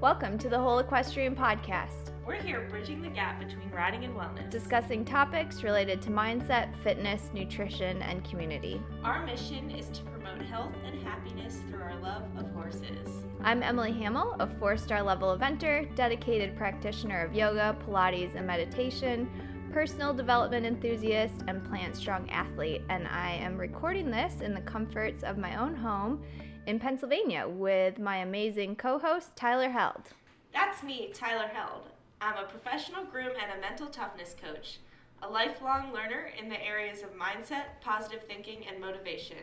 Welcome to the Whole Equestrian Podcast, We're here bridging the gap between riding and wellness. discussing topics related to mindset, fitness, nutrition, and community. Our mission is to promote health and happiness through our love of horses. I'm Emily Hamill, a four star level eventer, dedicated practitioner of yoga, Pilates, and meditation, personal development enthusiast, and plant strong athlete. And I am recording this in the comforts of my own home in Pennsylvania with my amazing co host, Tyler Held. That's me, Tyler Held. I'm a professional groom and a mental toughness coach, a lifelong learner in the areas of mindset, positive thinking, and motivation.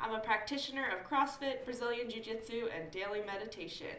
I'm a practitioner of CrossFit, Brazilian Jiu Jitsu, and daily meditation.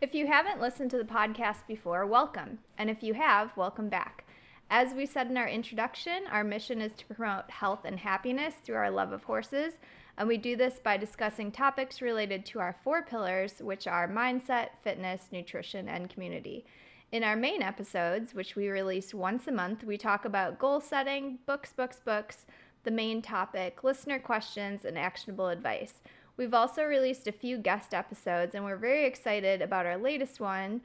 If you haven't listened to the podcast before, welcome. And if you have, welcome back. As we said in our introduction, our mission is to promote health and happiness through our love of horses. And we do this by discussing topics related to our four pillars, which are mindset, fitness, nutrition, and community. In our main episodes, which we release once a month, we talk about goal setting, books, books, books, the main topic, listener questions, and actionable advice. We've also released a few guest episodes, and we're very excited about our latest one,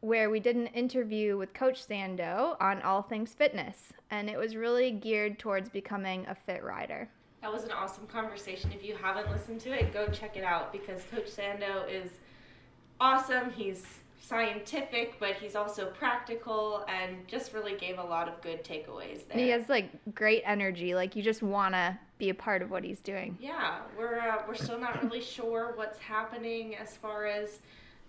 where we did an interview with Coach Sando on all things fitness, and it was really geared towards becoming a fit rider. That was an awesome conversation. If you haven't listened to it, go check it out because Coach Sando is awesome. He's scientific, but he's also practical and just really gave a lot of good takeaways there. He has like great energy, like you just want to be a part of what he's doing. Yeah, we're uh, we're still not really sure what's happening as far as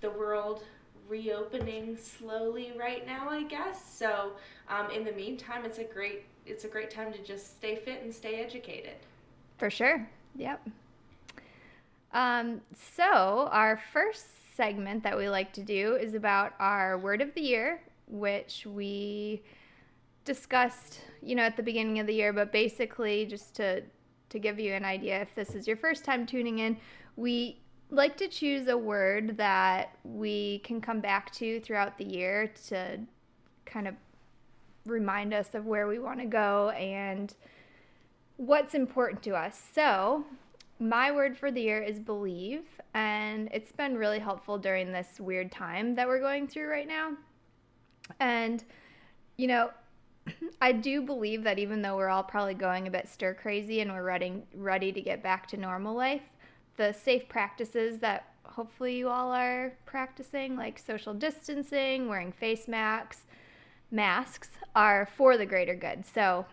the world reopening slowly right now. I guess so. Um, in the meantime, it's a great it's a great time to just stay fit and stay educated. For sure. Yep. Um, so, our first segment that we like to do is about our word of the year, which we discussed, you know, at the beginning of the year, but basically just to to give you an idea if this is your first time tuning in, we like to choose a word that we can come back to throughout the year to kind of remind us of where we want to go and what's important to us. So, my word for the year is believe, and it's been really helpful during this weird time that we're going through right now. And, you know, I do believe that even though we're all probably going a bit stir crazy and we're ready, ready to get back to normal life, the safe practices that hopefully you all are practicing, like social distancing, wearing face masks, masks, are for the greater good. So,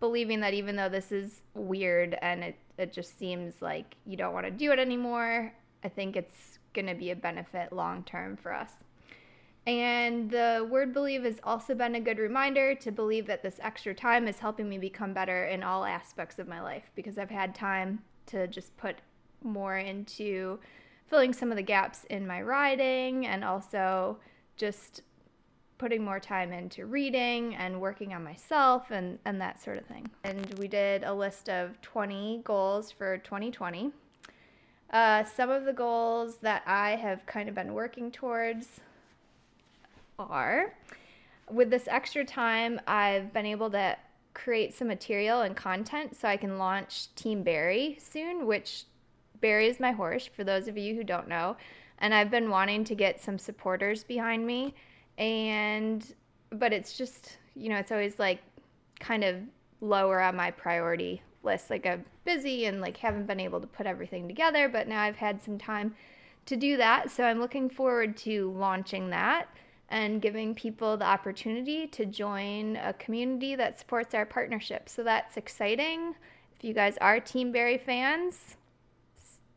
believing that even though this is weird and it, it just seems like you don't want to do it anymore, I think it's going to be a benefit long term for us. And the word believe has also been a good reminder to believe that this extra time is helping me become better in all aspects of my life because I've had time to just put more into filling some of the gaps in my riding and also just putting more time into reading and working on myself and, and that sort of thing. And we did a list of 20 goals for 2020. Uh, some of the goals that I have kind of been working towards are with this extra time, I've been able to create some material and content so I can launch Team Barry soon, which Barry is my horse, for those of you who don't know. And I've been wanting to get some supporters behind me. And, but it's just, you know, it's always like kind of lower on my priority list. Like I'm busy and like haven't been able to put everything together, but now I've had some time to do that. So I'm looking forward to launching that and giving people the opportunity to join a community that supports our partnership. So that's exciting. If you guys are Team Barry fans,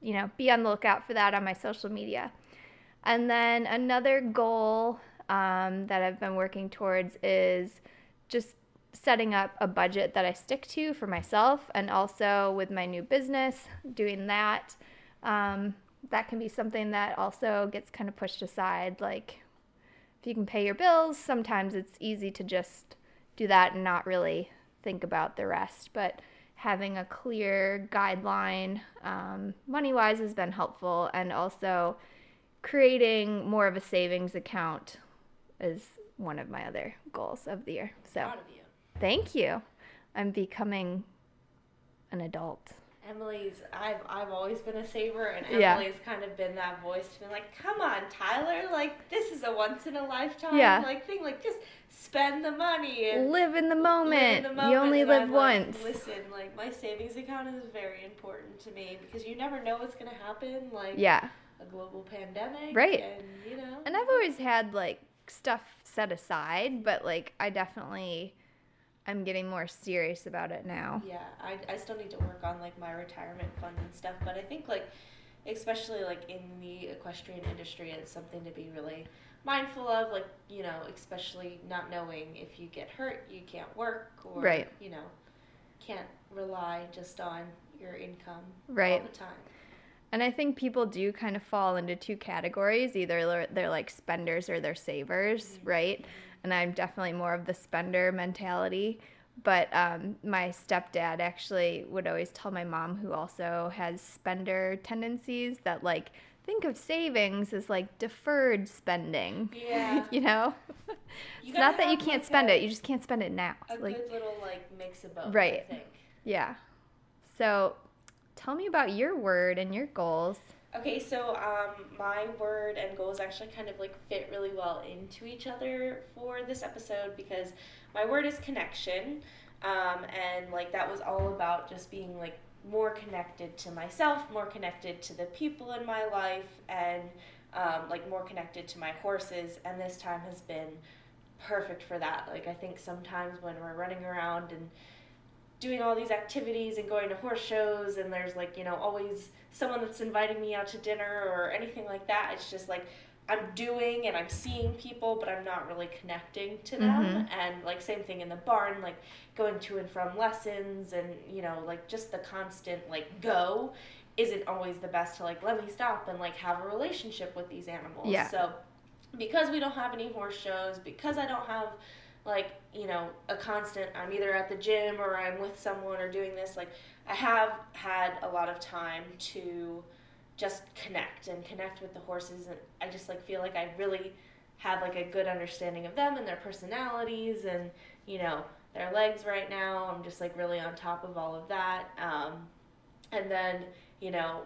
you know, be on the lookout for that on my social media. And then another goal um, that I've been working towards is just setting up a budget that I stick to for myself and also with my new business, doing that. Um, that can be something that also gets kind of pushed aside. Like, if you can pay your bills, sometimes it's easy to just do that and not really think about the rest. But having a clear guideline, um, money wise, has been helpful. And also creating more of a savings account is one of my other goals of the year. So, Proud of you. thank you. I'm becoming an adult. Emily's I've I've always been a saver and Yeah. Emily's kind of been that voice to be like, Come on, Tyler, like this is a once in a lifetime Yeah. like thing, like just spend the money and Live in the live moment. in the You only And live I'm like, once. Listen, like my savings account is very important to me because you never know what's gonna happen, like Yeah. a global pandemic. Right. And you know And I've always had like stuff set aside, but like I definitely I'm getting more serious about it now. Yeah, I, I still need to work on like my retirement fund and stuff, but I think like especially like in the equestrian industry it's something to be really mindful of like you know especially not knowing if you get hurt you can't work or Right. you know can't rely just on your income Right. all the time And I think people do kind of fall into two categories. Either they're, they're like spenders or they're savers, right? And I'm definitely more of the spender mentality. But um, my stepdad actually would always tell my mom, who also has spender tendencies, that like think of savings as like deferred spending. Yeah. you know? You it's not that you can't like, spend a- it, you just can't spend it now. a like, good little like mix of both Right. i think yeah. So tell me about your word and your goals. Okay, so um, my word and goals actually kind of like fit really well into each other for this episode because my word is connection, um, and like that was all about just being like more connected to myself, more connected to the people in my life, and um, like more connected to my horses. And this time has been perfect for that. Like I think sometimes when we're running around and doing all these activities and going to horse shows and there's like you know always someone that's inviting me out to dinner or anything like that it's just like i'm doing and i'm seeing people but i'm not really connecting to them Mhm. and like same thing in the barn like going to and from lessons and you know like just the constant like go isn't always the best to like let me stop and like have a relationship with these animals Yeah. so because we don't have any horse shows because i don't have like you know a constant i'm either at the gym or i'm with someone or doing this like i have had a lot of time to just connect and connect with the horses and i just like feel like i really have like a good understanding of them and their personalities and you know their legs right now. I'm just like really on top of all of that. Um, and then you know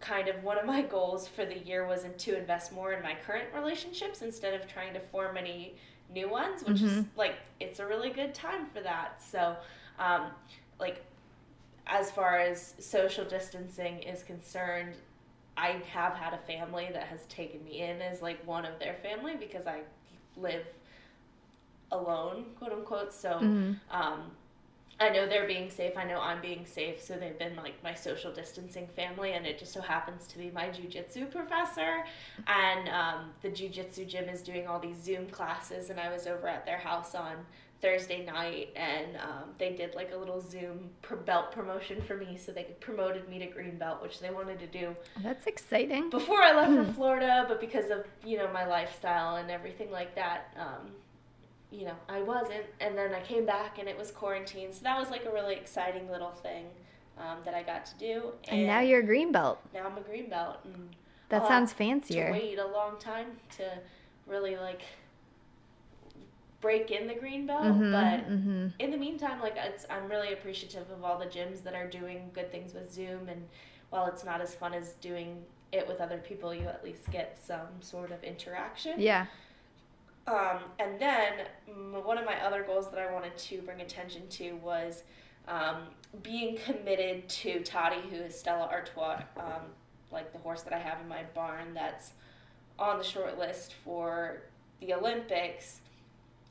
kind of one of my goals for the year was to invest more in my current relationships instead of trying to form any new ones which is Mhm. like it's a really good time for that so um, like as far as social distancing is concerned i have had a family that has taken me in as like one of their family because i live alone quote unquote so Mhm. um, I know they're being safe. I know I'm being safe. So they've been like my social distancing family, and it just so happens to be my jujitsu professor. And um, the jujitsu gym is doing all these Zoom classes, and I was over at their house on Thursday night, and um, they did like a little Zoom belt promotion for me. So they promoted me to green belt, which they wanted to do That's exciting. before I left for Florida, but because of you know my lifestyle and everything like that, um, you know I wasn't. And then I came back and it was quarantine, so that was like a really exciting little thing um, that I got to do. And now you're a green belt. now I'm a green belt, and That I'll sounds fancier. To wait a long time to really like break in the green belt, Mhm, but mhm. in the meantime, like it's, I'm really appreciative of all the gyms that are doing good things with Zoom, and while it's not as fun as doing it with other people, you at least get some sort of interaction. Yeah. Um, and then one of my other goals that I wanted to bring attention to was um, being committed to Toddy, who is Stella Artois, um, like the horse that I have in my barn that's on the short list for the Olympics.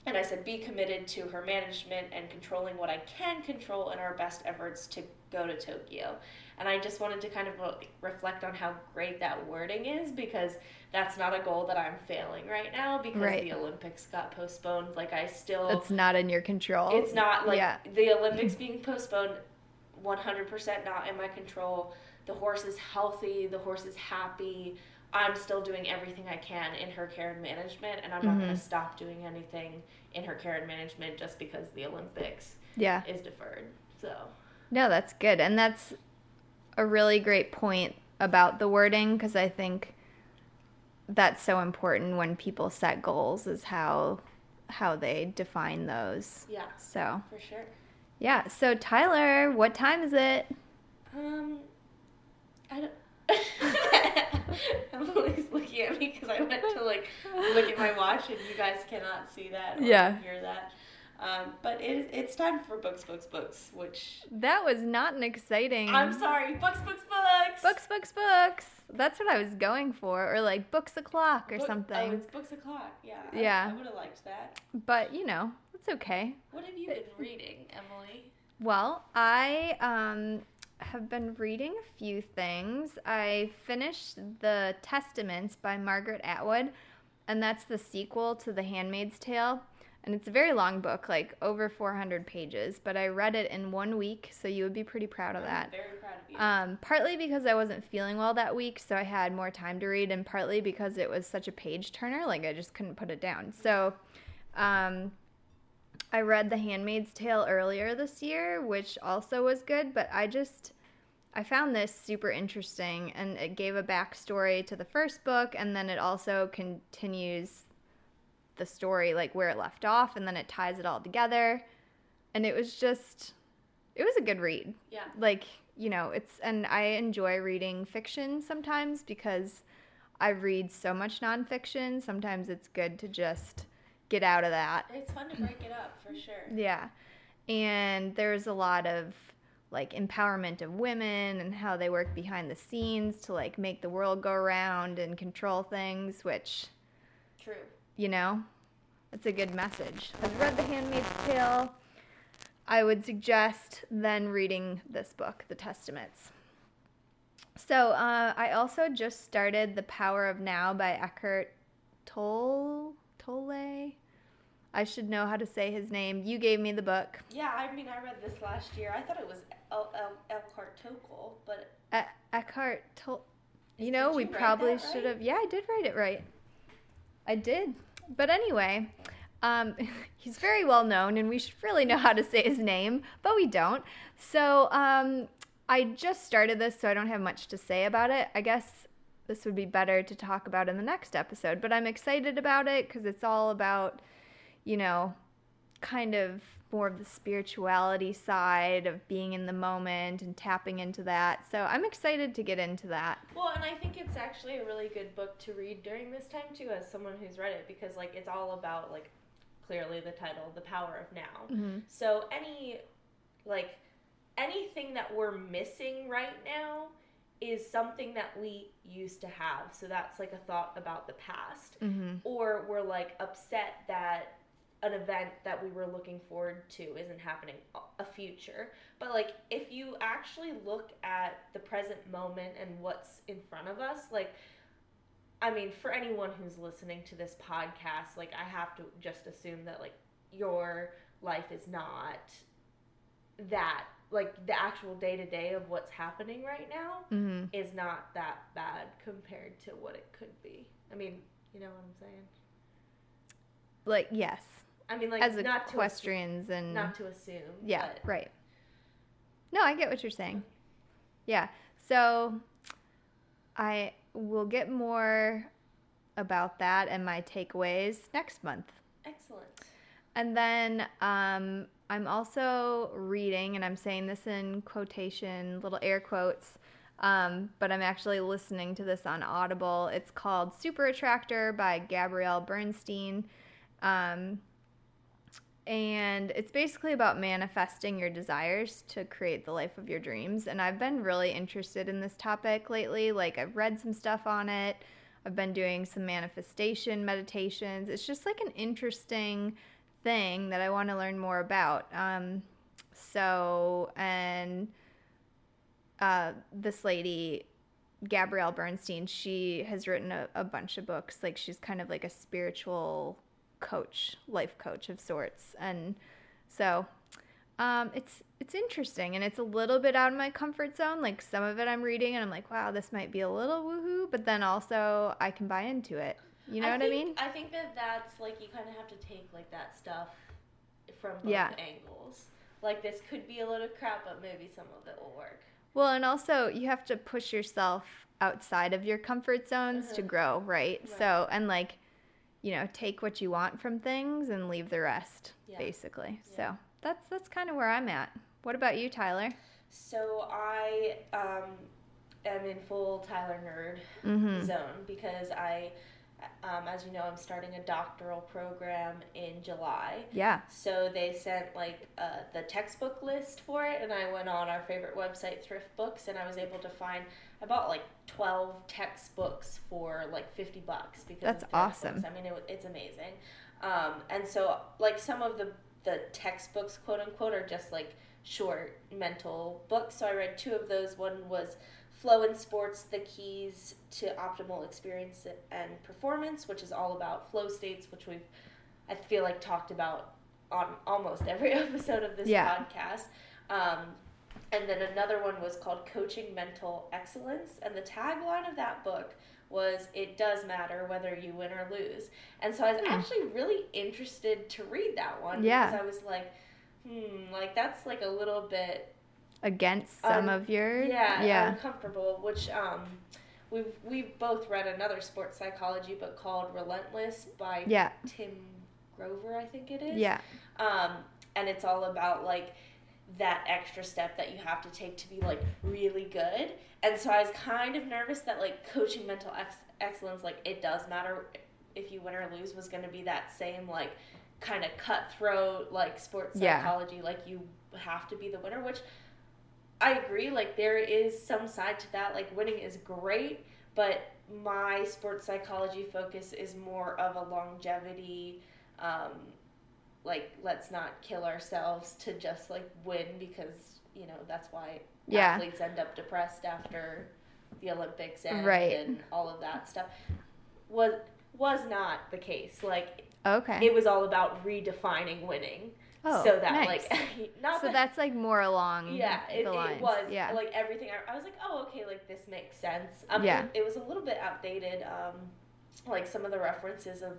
And I said, be committed to her management and controlling what I can control in our best efforts to go to Tokyo. And I just wanted to kind of reflect on how great that wording is because that's not a goal that I'm failing right now because Right. the Olympics got postponed. Like, I still. That's not in your control. It's not like Yeah. the Olympics being postponed, 100% not in my control. The horse is healthy, the horse is happy. I'm still doing everything I can in her care and management, and I'm not going Mhm. to stop doing anything in her care and management just because the Olympics Yeah. is deferred. So, No, that's good. And that's a really great point about the wording because I think that's so important when people set goals is how how they define those. yeah, So, for sure. yeah. So, Tyler, what time is it? Um, I don't. Emily's looking at me because I went to like look at my watch, and you guys cannot see that or Yeah. hear that. Um, but it, it's time for books, books, books. Which That was not an exciting. I'm sorry, books, books, books. Books, books, books. That's what I was going for, or like books o'clock or Book- something. Oh, it's books o'clock. Yeah. I- Yeah. I, would have liked that. But you know, it's okay. What have you been reading, Emily? Well, I um, have been reading a few things. I finished The Testaments by Margaret Atwood, and that's the sequel to The Handmaid's Tale. And it's a very long book, like over 400 pages, but I read it in one week, so you would be pretty proud of I'm that. very proud of you. Um, partly because I wasn't feeling well that week, so I had more time to read, and partly because it was such a page turner, like I just couldn't put it down. So, um, I read The Handmaid's Tale earlier this year, which also was good, but I just I found this super interesting, and it gave a backstory to the first book, and then it also continues the story like where it left off, and then it ties it all together, and it was just it was a good read yeah. like you know it's and i enjoy reading fiction sometimes because i read so much nonfiction sometimes it's good to just get out of that It's fun to break it up for sure. yeah and there's a lot of like empowerment of women and how they work behind the scenes to like make the world go around and control things which True. You know? It's a good message. I've read the handmaid's tale i would suggest then reading this book the testaments. So uh, i also just started the power of now by eckhart tolle. Tolle i should know how to say his name. You gave me the book. Yeah, I mean, I read this last year. I thought it was El El Elkhart Tokel, but E- eckhart tolle. You Did know we you probably should right? have yeah i did write it right i did. But anyway um, he's very well known and we should really know how to say his name but we don't. So um, i just started this so i don't have much to say about it. I guess this would be better to talk about in the next episode but i'm excited about it because it's all about you know kind of more of the spirituality side of being in the moment and tapping into that so i'm excited to get into that well, and I think it's actually a really good book to read during this time too, as someone who's read it, because like it's all about like clearly the title, the power of now. mm-hmm. So any like anything that we're missing right now is something that we used to have. So that's like a thought about the past. Mm-hmm. Or we're like upset that an event that we were looking forward to isn't happening a future. But like if you actually look at the present moment and what's in front of us, like I mean, for anyone who's listening to this podcast, like I have to just assume that like your life is not that like the actual day to day of what's happening right now Mm-hmm. is not that bad compared to what it could be. I mean, you know what I'm saying? like yes I mean, like as not to assume, equestrians and not to assume. yeah but- right no i get what you're saying yeah so i will get more about that and my takeaways next month Excellent. and then um, i'm also reading and i'm saying this in quotation little air quotes um, but i'm actually listening to this on audible it's called super attractor by gabrielle bernstein um, and it's basically about manifesting your desires to create the life of your dreams. And I've been really interested in this topic lately. Like, I've read some stuff on it, I've been doing some manifestation meditations. It's just like an interesting thing that I want to learn more about. Um, so, and uh, this lady, Gabrielle Bernstein, she has written a, a bunch of books. Like, she's kind of like a spiritual coach, life coach of sorts. And so um, it's it's interesting and it's a little bit out of my comfort zone. Like some of it I'm reading and I'm like, wow, this might be a little woohoo, but then also I can buy into it. You know what I mean? I think that that's like you kind of have to take like that stuff from both Yeah. angles. Like this could be a little crap, but maybe some of it will work. Well, and also you have to push yourself outside of your comfort zones to Uh-huh. grow, right? Right. So, and like, you know, take what you want from things and leave the rest, Yeah. basically. Yeah. So that's that's kind of where I'm at. What about you, Tyler? So I um, am in full Tyler nerd Mm-hmm. zone because I, um, as you know, I'm starting a doctoral program in July. Yeah. So they sent like uh, the textbook list for it, and I went on our favorite website, Thrift Books, and I was able to find I bought like twelve textbooks for like fifty bucks because That's awesome. I mean, it, it's amazing. Um, and so like some of the the textbooks, quote unquote, are just like short mental books. So I read two of those. One was Flow in Sports: The Keys to Optimal Experience and Performance, which is all about flow states, which we've I feel like talked about on almost every episode of this Yeah. podcast. Um, and then another one was called Coaching Mental Excellence. And the tagline of that book was It Does Matter Whether You Win or Lose. And so I was Hmm. actually really interested to read that one Yeah. because I was like, hmm, like that's like a little bit Against some Um, of your yeah, yeah. uncomfortable. Which um, we've we've both read another sports psychology book called Relentless by Yeah. Tim Grover, I think it is. Yeah. Um, and it's all about like that extra step that you have to take to be like really good. And so I was kind of nervous that like coaching mental ex- excellence, like it does matter if you win or lose, was going to be that same like kind of cutthroat like sports Yeah. psychology, like you have to be the winner, which I agree. Like there is some side to that. Like winning is great, but my sports psychology focus is more of a longevity. Um, like let's not kill ourselves to just like win because you know that's why Yeah. athletes end up depressed after the Olympics Right. and all of that stuff. Was was not the case. Like Okay. it was all about redefining winning. Oh, so that nice. like not so that that's like more along yeah, it, the lines. it was Yeah. like everything. I, I was like, oh, okay, like this makes sense. Um, Yeah. it, was a little bit outdated. Um, like some of the references of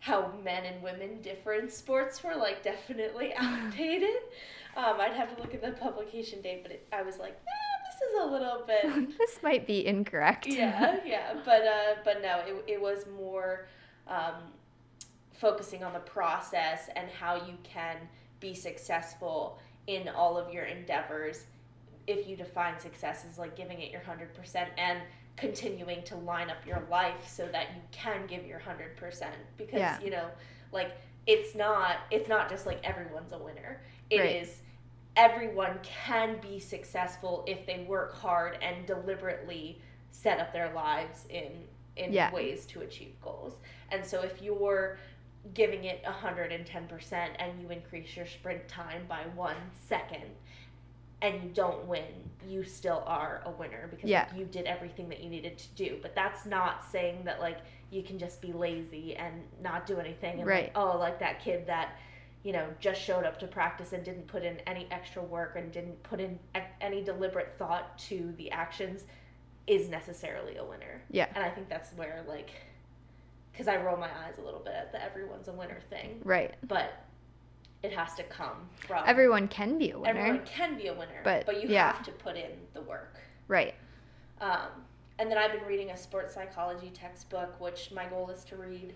how men and women differ in sports were like definitely outdated. um, I'd have to look at the publication date, but it, I was like, this is a little bit this might be incorrect. yeah, yeah, but uh, but no, it, it was more um, focusing on the process and how you can be successful in all of your endeavors. If you define success as like giving it your hundred percent and continuing to line up your life so that you can give your hundred percent, because Yeah. you know, like it's not it's not just like everyone's a winner. It is Right. everyone can be successful if they work hard and deliberately set up their lives in in Yeah. ways to achieve goals. And so if you're giving it 110% and you increase your sprint time by 1 second and you don't win, you still are a winner because Yeah. you did everything that you needed to do. But that's not saying that like you can just be lazy and not do anything and Right. like oh like that kid that you know just showed up to practice and didn't put in any extra work and didn't put in any deliberate thought to the actions is necessarily a winner. Yeah. And I think that's where like cuz I roll my eyes a little bit at the everyone's a winner thing, Right. but it has to come from Everyone can be a winner. everyone can be a winner, But, but you yeah. have to put in the work. Right. Um, and then I've been reading a sports psychology textbook, which my goal is to read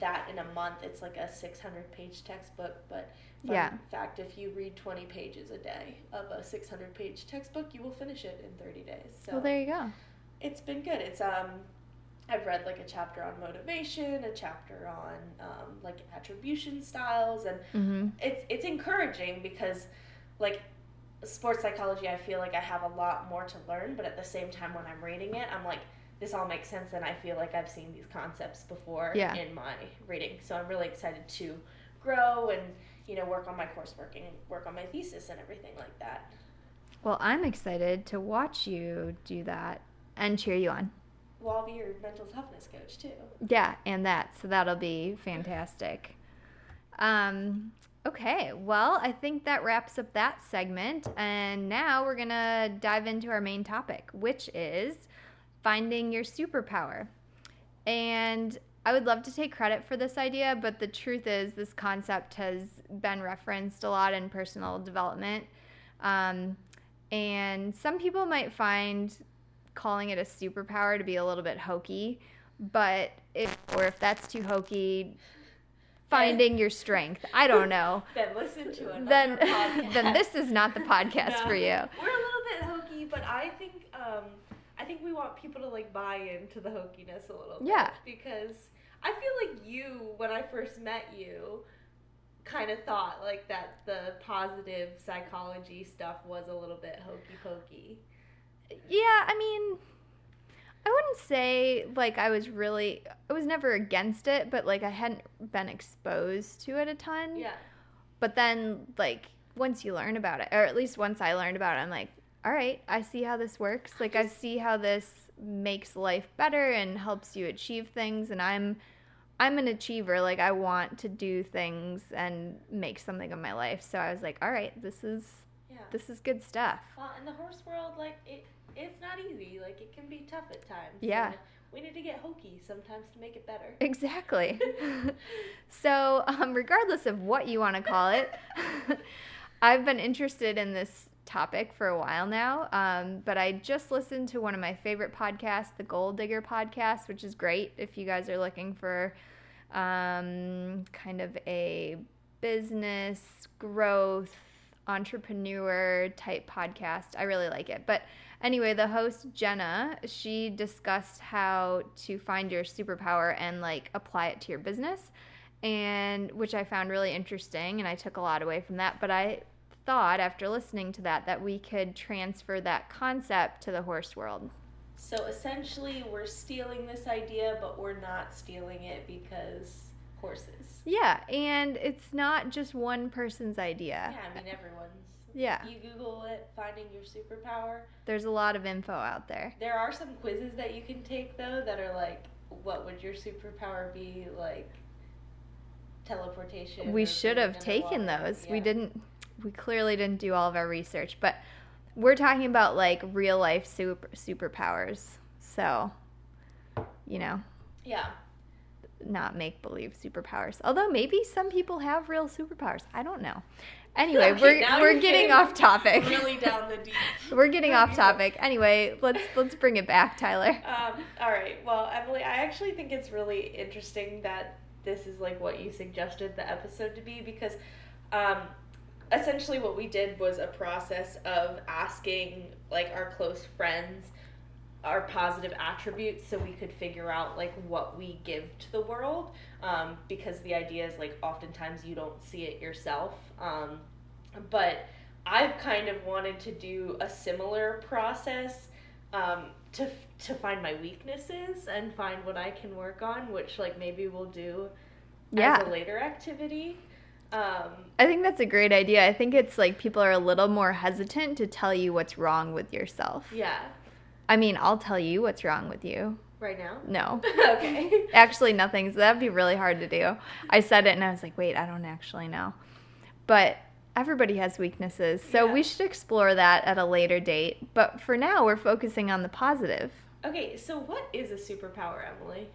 that in a month. It's like a 600 page textbook, but Yeah. fact if you read 20 pages a day of a 600 page textbook, you will finish it in 30 days. So Well, there you go. it's been good. It's um, I've read like a chapter on motivation, a chapter on um, like attribution styles, and hmm it's it's encouraging because like sports psychology i feel like i have a lot more to learn but at the same time when i'm reading it i'm like this all makes sense and i feel like i've seen these concepts before Yeah. in my reading so i'm really excited to grow and you know work on my coursework and work on my thesis and everything like that Well, I'm excited to watch you do that and cheer you on. Well i'll be your mental toughness coach too Yeah, and that. So that'll be fantastic. Um, okay, well, I think that wraps up that segment. And now we're going to dive into our main topic, which is finding your superpower. And I would love to take credit for this idea, but the truth is, this concept has been referenced a lot in personal development. Um, and some people might find calling it a superpower to be a little bit hokey, but if or if that's too hokey, finding your strength. I don't know. then listen to another Then podcast. then this is not the podcast No. for you. We're a little bit hokey, but I think um, I think we want people to like buy into the hokiness a little bit. Yeah. Because I feel like you, when I first met you, kind of thought like that the positive psychology stuff was a little bit hokey pokey. Yeah, I mean, I wouldn't say like I was really, I was never against it, but like I hadn't been exposed to it a ton. Yeah. But then, like, once you learn about it, or at least once I learned about it, I'm like, all right, I see how this works. Like, I see how this makes life better and helps you achieve things. And I'm, I'm an achiever. Like, I want to do things and make something of my life. So I was like, all right, this is, Yeah. this is good stuff. Well, in the horse world, like it, it's not easy. Like it can be tough at times. Yeah. So we need to get hokey sometimes to make it better. Exactly. so, um, regardless of what you want to call it, I've been interested in this topic for a while now. Um, but I just listened to one of my favorite podcasts, the Goal Digger podcast, which is great if you guys are looking for um, kind of a business growth entrepreneur type podcast. I really like it. But anyway, the host Jenna, she discussed how to find your superpower and like apply it to your business and which I found really interesting and I took a lot away from that, but I thought after listening to that that we could transfer that concept to the horse world. So essentially, we're stealing this idea, but we're not stealing it because horses. Yeah, and it's not just one person's idea. Yeah, I mean everyone's. Yeah. You Google it, finding your superpower. There's a lot of info out there. There are some quizzes that you can take though that are like, what would your superpower be? Like teleportation. We should have taken those. We didn't we clearly didn't do all of our research, but we're talking about like real life super superpowers. So, you know, Yeah. Not make believe superpowers. Although maybe some people have real superpowers. I don't know. Anyway, Okay, we're we're getting off topic. Really down the deep. we're getting off topic. Anyway, let's let's bring it back, Tyler. Um, all right. Well, Emily, I actually think it's really interesting that this is like what you suggested the episode to be because um, essentially what we did was a process of asking like our close friends our positive attributes so we could figure out like what we give to the world um, because the idea is like oftentimes you don't see it yourself um, but i've kind of wanted to do a similar process um, to to find my weaknesses and find what i can work on which like maybe we'll do Yeah. as a later activity um, I think that's a great idea. I think it's like people are a little more hesitant to tell you what's wrong with yourself. yeah I mean, I'll tell you what's wrong with you. right now No. okay Actually, nothing. So that'd be really hard to do. I said it and I was like, wait, I don't actually know. But everybody has weaknesses. So Yeah. we should explore that at a later date. But for now, we're focusing on the positive. okay so what is a superpower emily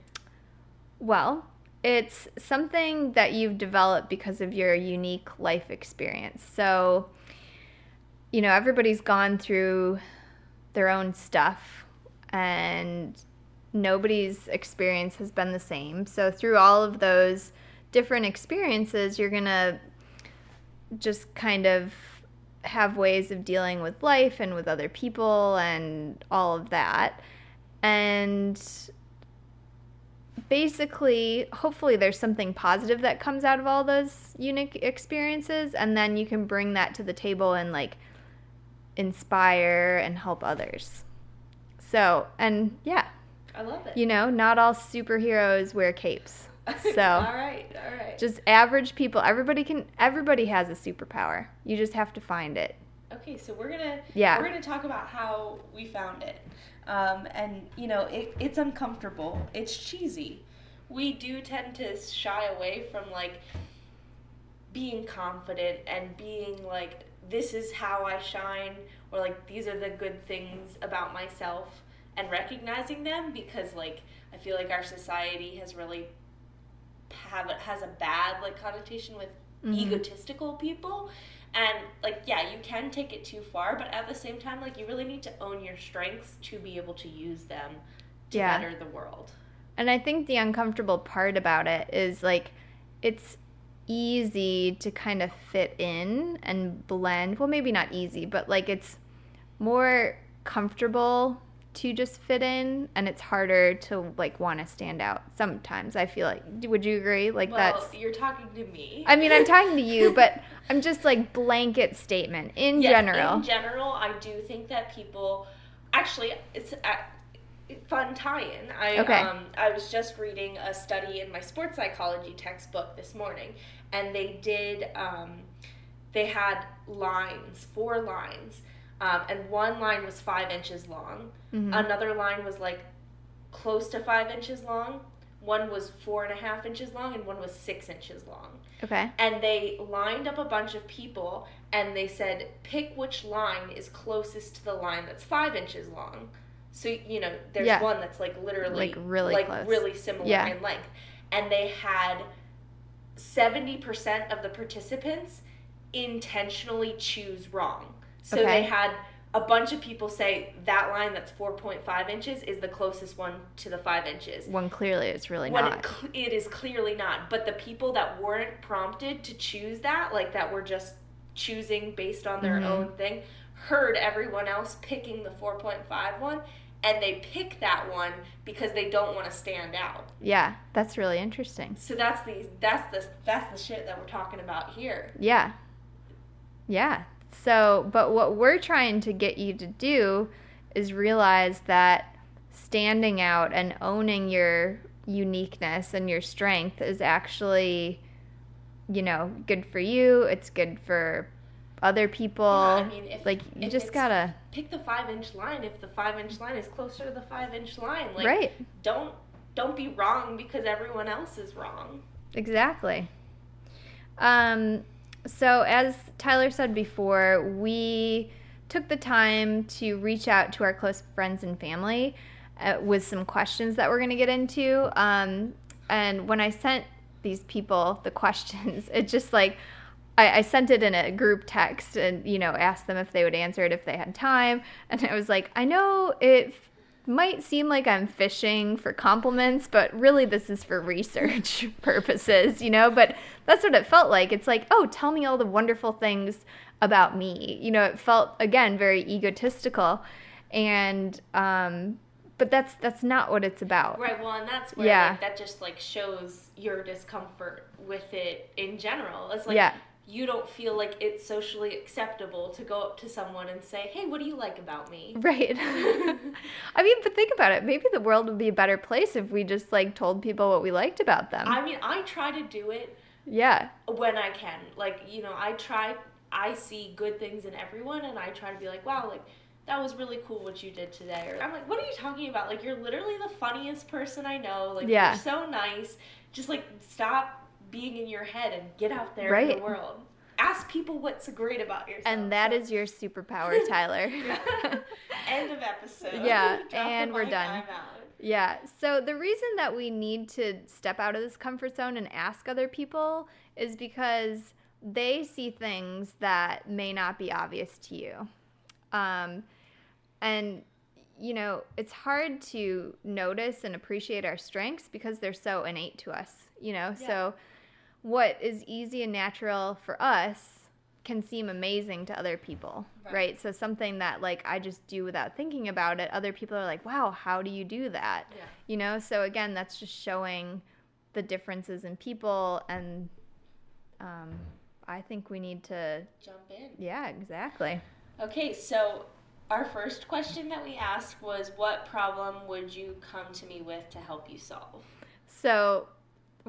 Well, it's something that you've developed because of your unique life experience. So, you know, everybody's gone through their own stuff and nobody's experience has been the same. So, through all of those different experiences, you're going to just kind of have ways of dealing with life and with other people and all of that. And basically, hopefully, there's something positive that comes out of all those unique experiences, and then you can bring that to the table and like inspire and help others. So, and yeah, i love it you know, not all superheroes wear capes. So, all right all right just average people, everybody can, everybody has a superpower. You just have to find it. Okay, so we're gonna Yeah. we're gonna talk about how we found it, um, and you know it, it's uncomfortable. It's cheesy. We do tend to shy away from like being confident and being like this is how I shine or like these are the good things about myself and recognizing them because like I feel like our society has really have has a bad like connotation with Mhm. egotistical people and like yeah you can take it too far but at the same time like you really need to own your strengths to be able to use them to Yeah. better the world And I think the uncomfortable part about it is like it's easy to kind of fit in and blend. Well, maybe not easy, but like it's more comfortable to just fit in and it's harder to like want to stand out sometimes i feel like. Would you agree? Like well, that's you're talking to me. I mean i'm talking to you but i'm just like blanket statement in Yes, general In general, I do think that people actually it's a fun tie-in. I Okay. um I was just reading a study in my sports psychology textbook this morning, and they did um they had lines, four lines, um, and one line was five inches long. Mhm. Another line was like close to five inches long. One was four and a half inches long, and one was six inches long okay and they lined up a bunch of people and they said pick which line is closest to the line that's five inches long so you know there's Yeah. one that's like literally Like, really like close. really similar Yeah. in length and they had 70% of the participants intentionally choose wrong so Okay. they had a bunch of people say that line that's 4.5 inches is the closest one to the 5 inches when clearly it's really when not it, cl- it is clearly not but the people that weren't prompted to choose that like that were just choosing based on their Mhm. own thing heard everyone else picking the 4.5 one and they pick that one because they don't want to stand out yeah that's really interesting so that's the that's the that's the shit that we're talking about here Yeah. Yeah. So, but what we're trying to get you to do is realize that standing out and owning your uniqueness and your strength is actually, you know, good for you. It's good for other people. Yeah, I mean, if- like, you if just gotta, pick the five inch line if the five inch line is closer to the five inch line like right. don't don't be wrong because everyone else is wrong Exactly. Um, so, as Tyler said before, we took the time to reach out to our close friends and family uh, with some questions that we're going to get into. Um, and when I sent these people the questions, it just like, I, I sent it in a group text and, you know, asked them if they would answer it if they had time. And I was like, I know it might seem like I'm fishing for compliments, but really this is for research purposes, you know? But that's what it felt like. It's like, oh, tell me all the wonderful things about me. You know, it felt again very egotistical. And um but that's that's not what it's about. Right. Well, and that's where Yeah. like, that just like shows your discomfort with it in general. It's like Yeah. You don't feel like it's socially acceptable to go up to someone and say, "Hey, what do you like about me?" Right. I mean, but think about it. Maybe the world would be a better place if we just like told people what we liked about them. I mean, I try to do it yeah. when I can. Like, you know, I try. I see good things in everyone, and I try to be like, "Wow, like." That was really cool what you did today. Or I'm like, what are you talking about? Like, you're literally the funniest person I know. Like, Yeah. you're so nice. Just like stop being in your head and get out there in the world. Ask people what's great about yourself. And that is your superpower, Tyler. End of episode. Yeah, and we're done. Yeah. So the reason that we need to step out of this comfort zone and ask other people is because they see things that may not be obvious to you. Um, and, you know, it's hard to notice and appreciate our strengths because they're so innate to us, you know? Yeah. So what is easy and natural for us can seem amazing to other people, Right. right? So something that like I just do without thinking about it, other people are like, "Wow, how do you do that?" Yeah. You know? So again, that's just showing the differences in people and um I think we need to Jump in. yeah, exactly. Okay, so our first question that we asked was what problem would you come to me with to help you solve? So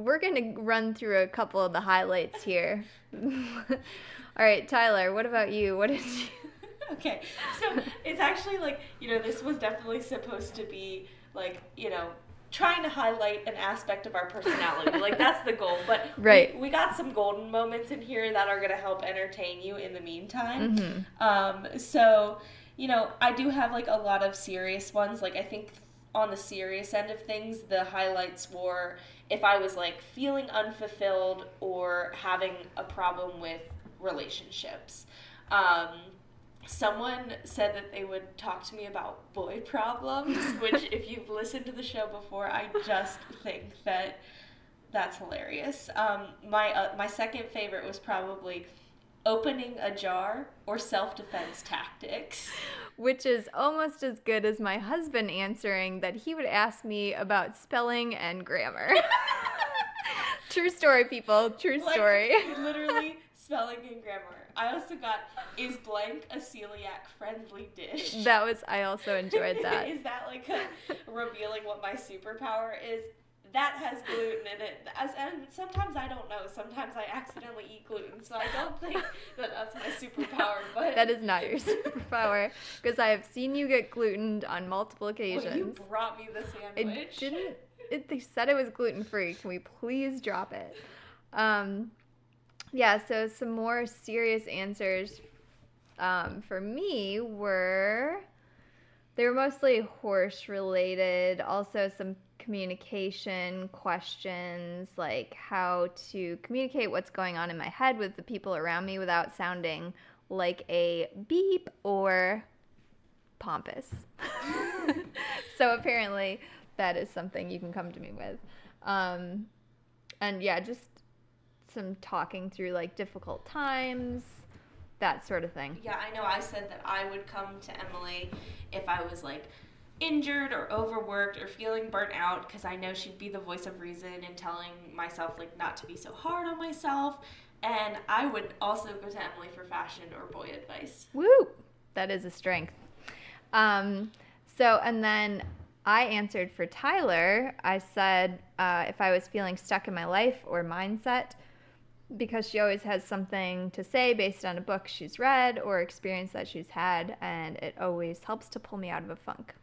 we're going to run through a couple of the highlights here. All right, Tyler, what about you? What did you okay, so it's actually like, you know, this was definitely supposed to be like, you know, trying to highlight an aspect of our personality. like that's the goal. But Right. we, got some golden moments in here that are going to help entertain you in the meantime. Mhm. Um, so, you know, I do have like a lot of serious ones. Like I think on the serious end of things, the highlights were if I was like feeling unfulfilled or having a problem with relationships. Um, someone said that they would talk to me about boy problems, which if you've listened to the show before, I just think that That's hilarious. Um, my uh, my second favorite was probably opening a jar or self defense tactics. Which is almost as good as my husband answering that he would ask me about spelling and grammar. True story, people. True Like, story. literally spelling and grammar. I also got is blank a celiac friendly dish. that was, I also enjoyed that. is that like a, revealing what my superpower is? That has gluten in it. As, and sometimes I don't know. Sometimes I accidentally eat gluten, so I don't think that that's my superpower. But That is not your superpower because I have seen you get glutened on multiple Well, you brought me the sandwich. It didn't. It, they said it was gluten free. Can we please drop it? Um, yeah. So some more serious answers um, for me were they were mostly horse related. Also some communication questions like how to communicate what's going on in my head with the people around me without sounding like a beep or pompous. so apparently that is something you can come to me with. Um, and yeah, just some talking through like difficult times, that sort of thing. Yeah, I know. I said that I would come to Emily if I was like injured or overworked or feeling burnt out because I know she'd be the voice of reason and telling myself like not to be so hard on myself. And I would also go to Emily for fashion or boy advice. Woo! That is a strength. Um, so, and then I answered for Tyler. I said uh, if I was feeling stuck in my life or mindset, because she always has something to say based on a book she's read or experience that she's had, and it always helps to pull me out of a funk.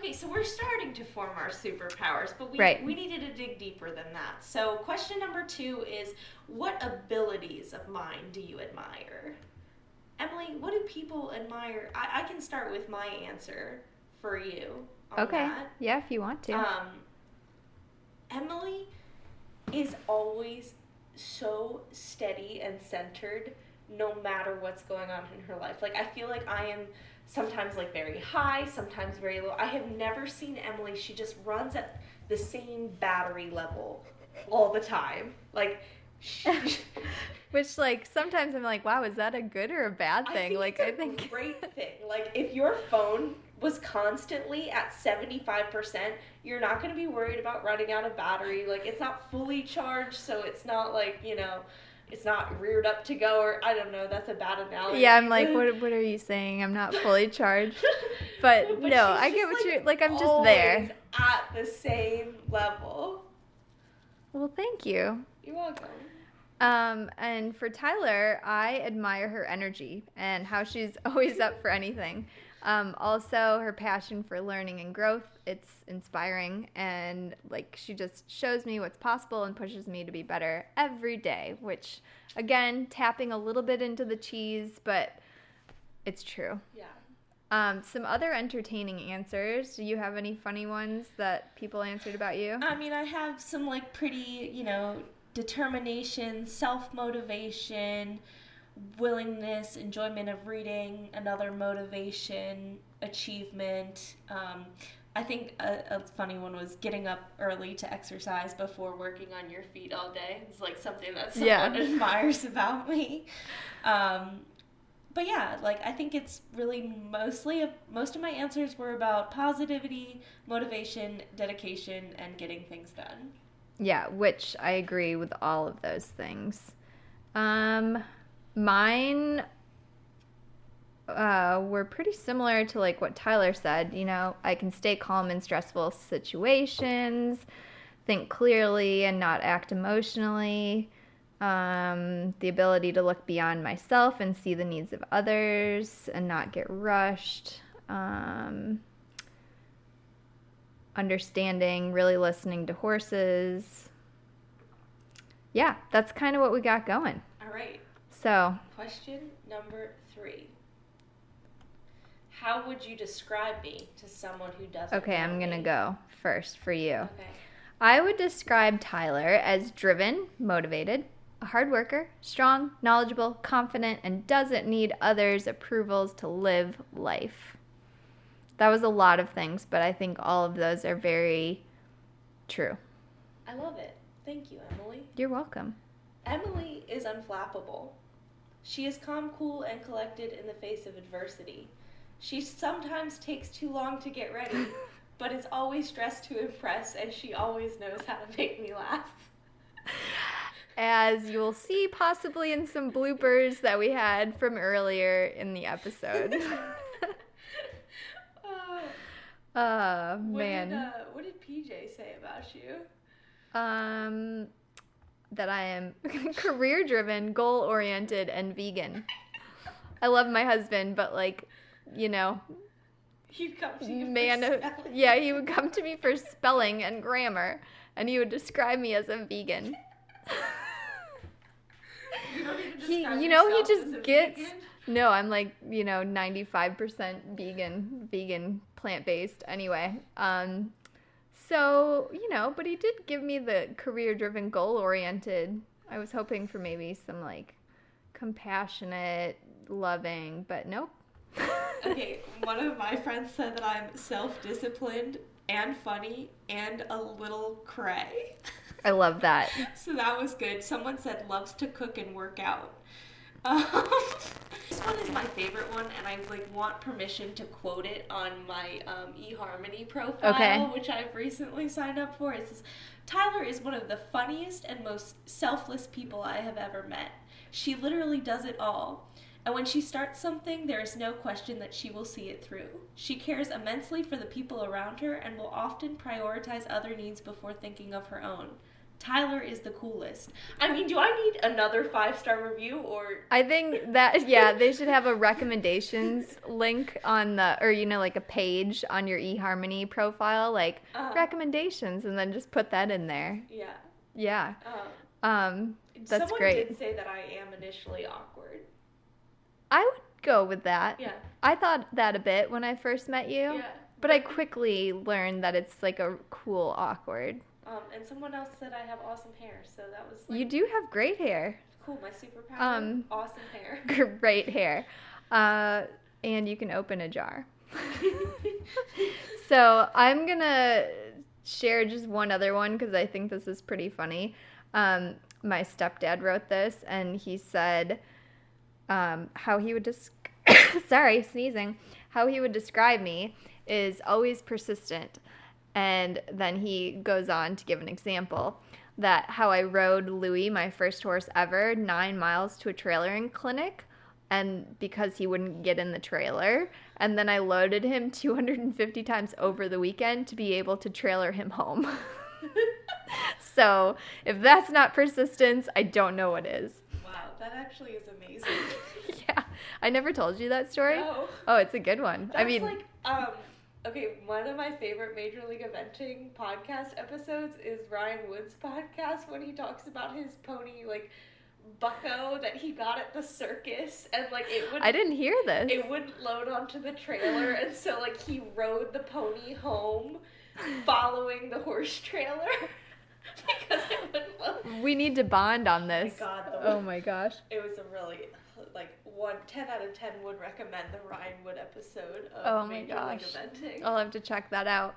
Okay, so we're starting to form our superpowers, but we, Right. we needed to dig deeper than that. So, question number two is What abilities of mine do you admire? Emily, what do people admire? I, I can start with my answer for you. Okay. That. Yeah, if you want to. Um, Emily is always so steady and centered no matter what's going on in her life. Like I feel like I am sometimes like very high, sometimes very low. I have never seen Emily, she just runs at the same battery level all the time. Like she, Which, like, sometimes I'm like, wow, is that a good or a bad I thing? think like, it's I a think. great thing. Like if your phone was constantly at 75%, you're not going to be worried about running out of battery. Like it's not fully charged, so it's not like, you know, it's not reared up to go or I don't know, that's a bad analogy. Yeah, I'm like, what, what are you saying? I'm not fully charged. But, But no, I get what like, you're like. I'm just there. At the same level. Well, thank you. You're welcome. Um, and for Tyler, I admire her energy and how she's always up for anything. Um, also, her passion for learning and growth. It's inspiring, and like she just shows me what's possible and pushes me to be better every day. Which, again, tapping a little bit into the cheese, but it's true. Yeah. Um, some other entertaining answers. Do you have any funny ones that people answered about you? I mean, I have some like pretty, you know, determination, self motivation, willingness, enjoyment of reading, another motivation, achievement. Um, I think a, a funny one was getting up early to exercise before working on your feet all day. It's like something that someone Yeah. admires about me. Um, but yeah, like I think it's really mostly most of my answers were about positivity, motivation, dedication, and getting things done. Yeah, which I agree with all of those things. Um, mine uh, were pretty similar to like what Tyler said. You know, I can stay calm in stressful situations, think clearly and not act emotionally. Um, the ability to look beyond myself and see the needs of others and not get rushed. Um, understanding, really listening to horses. Yeah, that's kind of what we got going. All right, So, question number three. How would you describe me to someone who doesn't? okay, I'm going to go first for you. Okay. I would describe Tyler as driven, motivated, a hard worker, strong, knowledgeable, confident, and doesn't need others' approvals to live life. That was a lot of things, but I think all of those are very true. I love it. Thank you, Emily. You're welcome. Emily is unflappable. She is calm, cool, and collected in the face of adversity. She sometimes takes too long to get ready, but is always dressed to impress, and she always knows how to make me laugh. As you'll see possibly in some bloopers that we had from earlier in the episode. Uh, what man. Did, uh, what did PJ say about you? Um, that I am career driven, goal oriented, and vegan. I love my husband, but like, you know, He'd come to you. man, spelling. yeah, he would come to me for spelling and grammar, and he would describe me as a vegan. You He, you know, he just gets. vegan? No, I'm like, you know, 95% vegan, vegan, plant based. Anyway, um, so you know, but he did give me the career driven, goal oriented. I was hoping for maybe some like compassionate, loving, but nope. Okay, one of my friends said that I'm self-disciplined and funny and a little cray. I love that. So that was good. Someone said loves to cook and work out. Um, this one is my favorite one, and I like want permission to quote it on my um, eHarmony profile, Okay. which I've recently signed up for. It says, "Tyler is one of the funniest and most selfless people I have ever met. She literally does it all." And when she starts something, there is no question that she will see it through. She cares immensely for the people around her and will often prioritize other needs before thinking of her own. Tyler is the coolest. I mean, do I need another five star review or? I think that yeah, they should have a recommendations link on the or you know like a page on your eHarmony profile like Uh, recommendations and then just put that in there. yeah. Yeah. Uh, Um that's someone great. did say that I am initially awkward. I would go with that. Yeah. I thought that a bit when I first met you. Yeah. But I quickly learned that it's like a cool awkward. Um, and someone else said I have awesome hair, so that was like You do have great hair. cool. My superpower. Um, awesome hair. Great hair. Uh and you can open a jar. So I'm gonna share just one other one because I think this is pretty funny. Um, my stepdad wrote this, and he said um, how he would just sorry sneezing how he would describe me is always persistent, and then he goes on to give an example that how I rode Louis, my first horse ever, nine miles to a trailering clinic and because he wouldn't get in the trailer. And then I loaded him 250 times over the weekend to be able to trailer him home. so if that's not persistence, I don't know what is. wow, that actually is amazing. yeah. I never told you that story. No. Oh, it's a good one. That's I mean, like um okay, one of my favorite Major League Eventing podcast episodes is Ryan Wood's podcast when he talks about his pony like bucko that he got at the circus and like it would I didn't hear this. it wouldn't load onto the trailer and so like he rode the pony home following the horse trailer because it wouldn't load. we need to bond on Oh my this. god, the Oh my gosh. it was a really like one 10 out of 10 would recommend the Ryan Wood episode of Oh my gosh. Eventing. I'll have to check that out.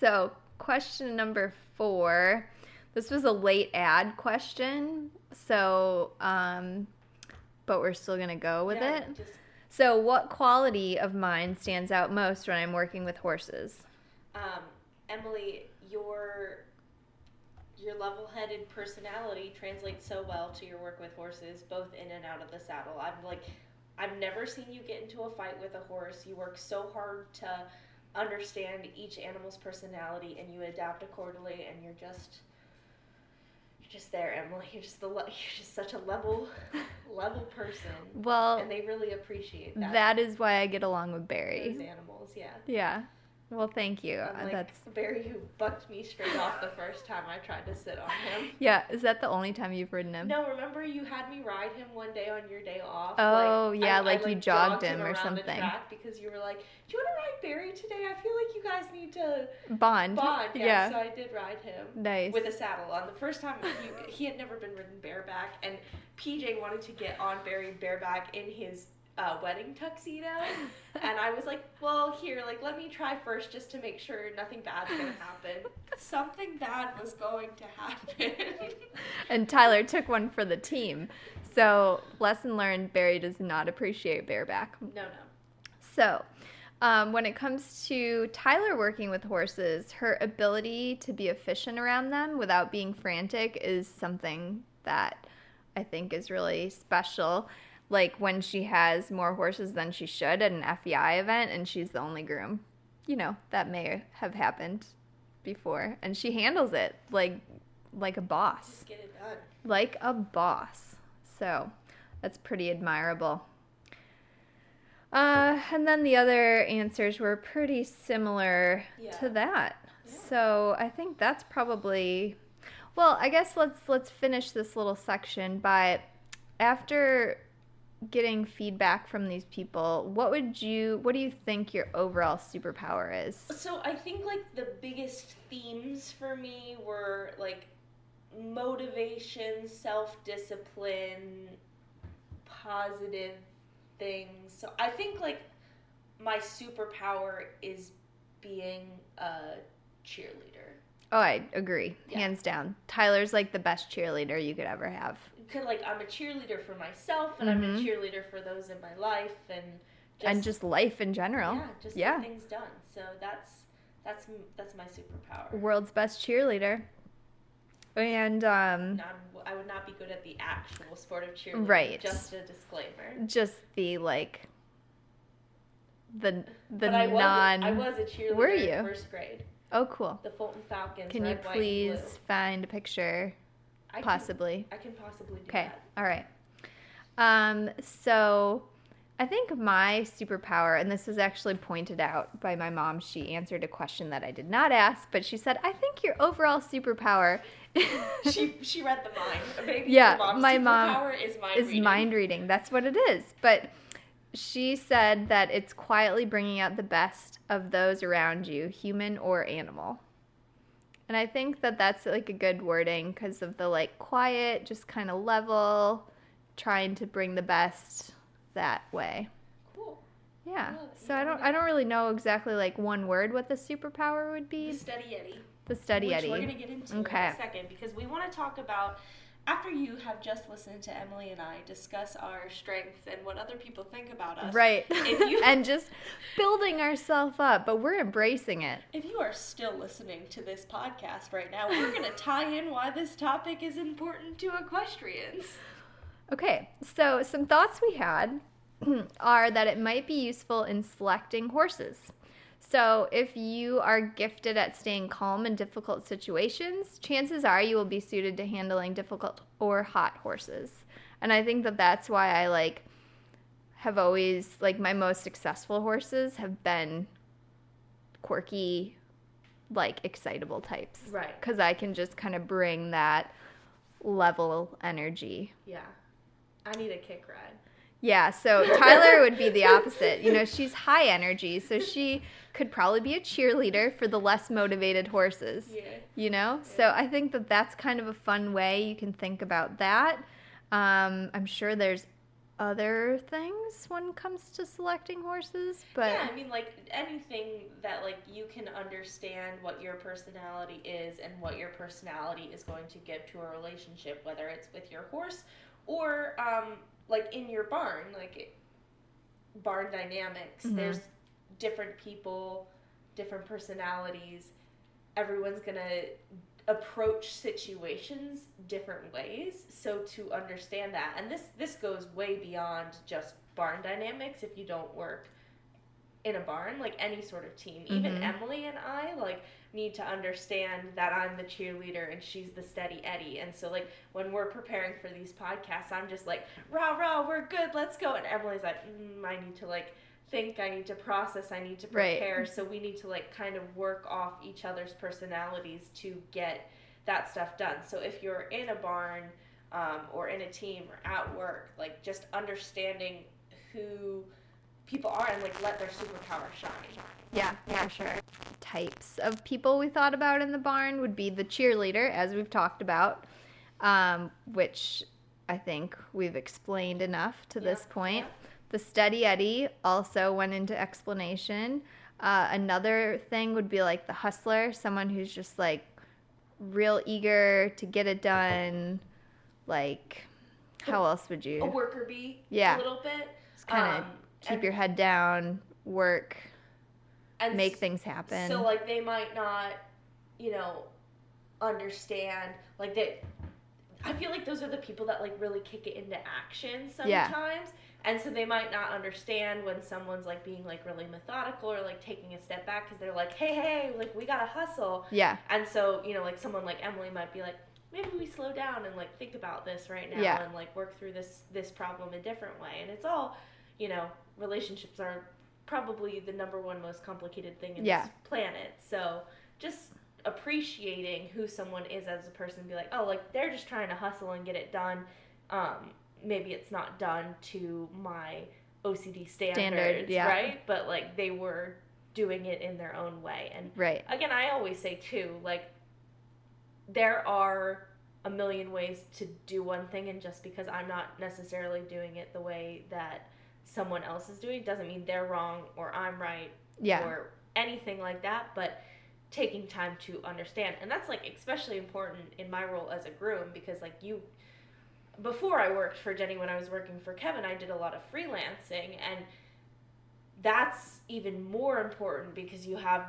So, question number four. This was a late ad question, so um, but we're still gonna go with Yeah, it. Just, So, what quality of mine stands out most when I'm working with horses? um, Emily, your your level-headed personality translates so well to your work with horses, both in and out of the saddle. I'm like, I've never seen you get into a fight with a horse. You work so hard to understand each animal's personality, and you adapt accordingly. And you're just, you're just there, Emily. You're just the le- you're just such a level, level person, Well, and they really appreciate that. that is why I get along with those Barry. animals, yeah. Yeah. Well, thank you. Unlike That's Barry, who bucked me straight off the first time I tried to sit on him. yeah. Is that the only time you've ridden him? No, remember you had me ride him one day on your day off. Oh, yeah, like you jogged jogged him or something. because you were like, "Do you want to ride Barry today? I feel like you guys need to Bond. bond." Yeah, Yeah. so I did ride him nice. with a saddle on. The first time he, he had never been ridden bareback, and PJ wanted to get on Barry bareback in his uh, wedding tuxedo, and I was like, "Well, here, like, let me try first, just to make sure nothing bad's gonna happen." Something bad was going to happen. and Tyler took one for the team. So, lesson learned: Barry does not appreciate bareback. no, no. So, um, when it comes to Tyler working with horses, her ability to be efficient around them without being frantic is something that I think is really special. Like when she has more horses than she should at an FEI event and she's the only groom. You know, that may have happened before. And she handles it like like a boss. Get it done. Like a boss. So that's pretty admirable. Uh, and then the other answers were pretty similar Yeah. to that. Yeah. So I think that's probably well, I guess let's let's finish this little section by after getting feedback from these people, what would you what do you think your overall superpower is? So I think like the biggest themes for me were like motivation, self discipline, positive things. So I think like my superpower is being a cheerleader. Oh, I agree. Yeah. Hands down. Tyler's like the best cheerleader you could ever have. Cause like I'm a cheerleader for myself and I'm a Mhm. cheerleader for those in my life and just, and just life in general. yeah, just yeah. get things done. So that's that's that's my superpower. World's best cheerleader. And um Not, I would not be good at the actual sport of cheerleading. Right. Just a disclaimer. just the like the the but I was, non I was a cheerleader Were in you? first grade. Oh cool. The Fulton Falcons. Can you red, white, and please blue. find a picture I can- possibly? I can possibly do Okay. that. All right. Um so I think my superpower, and this was actually pointed out by my mom. She answered a question that I did not ask, but she said, "I think your overall superpower She she read the mind. Maybe Yeah, my mom is mind is reading. mind reading. That's what it is. But she said that it's quietly bringing out the best of those around you, human or animal. And I think that that's like a good wording because of the like quiet, just kind of level, trying to bring the best that way. Cool. Yeah. So I don't I don't really know exactly like one word what the superpower would be. The steady Eddie. The study which Eddie. we're gonna get into Okay. in a second because we want to talk about after you have just listened to Emily and I discuss our strengths and what other people think about us. Right. If you- and just building ourselves up, but we're embracing it. If you are still listening to this podcast right now, we're going to tie in why this topic is important to equestrians. Okay, so some thoughts we had are that it might be useful in selecting horses. So, if you are gifted at staying calm in difficult situations, chances are you will be suited to handling difficult or hot horses. And I think that that's why I like have always like my most successful horses have been quirky, like excitable types. Right. Cuz I can just kind of bring that level energy Yeah. I need a kick ride. Yeah, so Tyler would be the opposite. You know, she's high energy, so she could probably be a cheerleader for the less motivated horses. Yeah. You know? So I think that that's kind of a fun way you can think about that. Um, I'm sure there's other things when it comes to selecting horses, but yeah, I mean, like anything that like you can understand what your personality is and what your personality is going to give to a relationship, whether it's with your horse or um, like in your barn, like barn dynamics. Mhm. There's different people, different personalities. Everyone's gonna approach situations different ways so to understand that and this this goes way beyond just barn dynamics if you don't work in a barn like any sort of team even Mhm. emily and i like need to understand that i'm the cheerleader and she's the steady eddie. And so like when we're preparing for these podcasts i'm just like rah rah we're good let's go. And emily's like mm, i need to like think i need to process i need to Right. prepare. So we need to like kind of work off each other's personalities to get that stuff done. So if you're in a barn um, or in a team or at work like just understanding who people are and like let their superpower shine Yeah, for sure. Types of people we thought about in the barn would be the cheerleader, as we've talked about, um, which I think we've explained enough to this point. yeah. The steady Eddie also went into explanation. Uh, another thing would be like the hustler, someone who's just like real eager to get it done. Like, how else would you? A worker bee. Yeah. A little bit. Just kind of Um, keep and- your head down, work, and make things happen. So like they might not, you know, understand like they. I feel like those are the people that like really kick it into action sometimes. Yeah. And so they might not understand when someone's like being like really methodical or like taking a step back because they're like, hey, hey, like we gotta hustle. yeah, And so, you know, like someone like Emily might be like, maybe we slow down and like think about this right now Yeah. and like work through this this problem a different way. And it's all, you know, relationships are probably the number one most complicated thing in Yeah. this planet. So just appreciating who someone is as a person be like, oh, like they're just trying to hustle and get it done. Um, maybe it's not done to my OCD standards, yeah. right? But like they were doing it in their own way. And right. again, I always say too, like there are a million ways to do one thing, and just because I'm not necessarily doing it the way that someone else is doing doesn't mean they're wrong or I'm right Yeah, or anything like that. But taking time to understand, and that's like especially important in my role as a groom because like you. Before I worked for Jenny, when I was working for Kevin, I did a lot of freelancing, and that's even more important because you have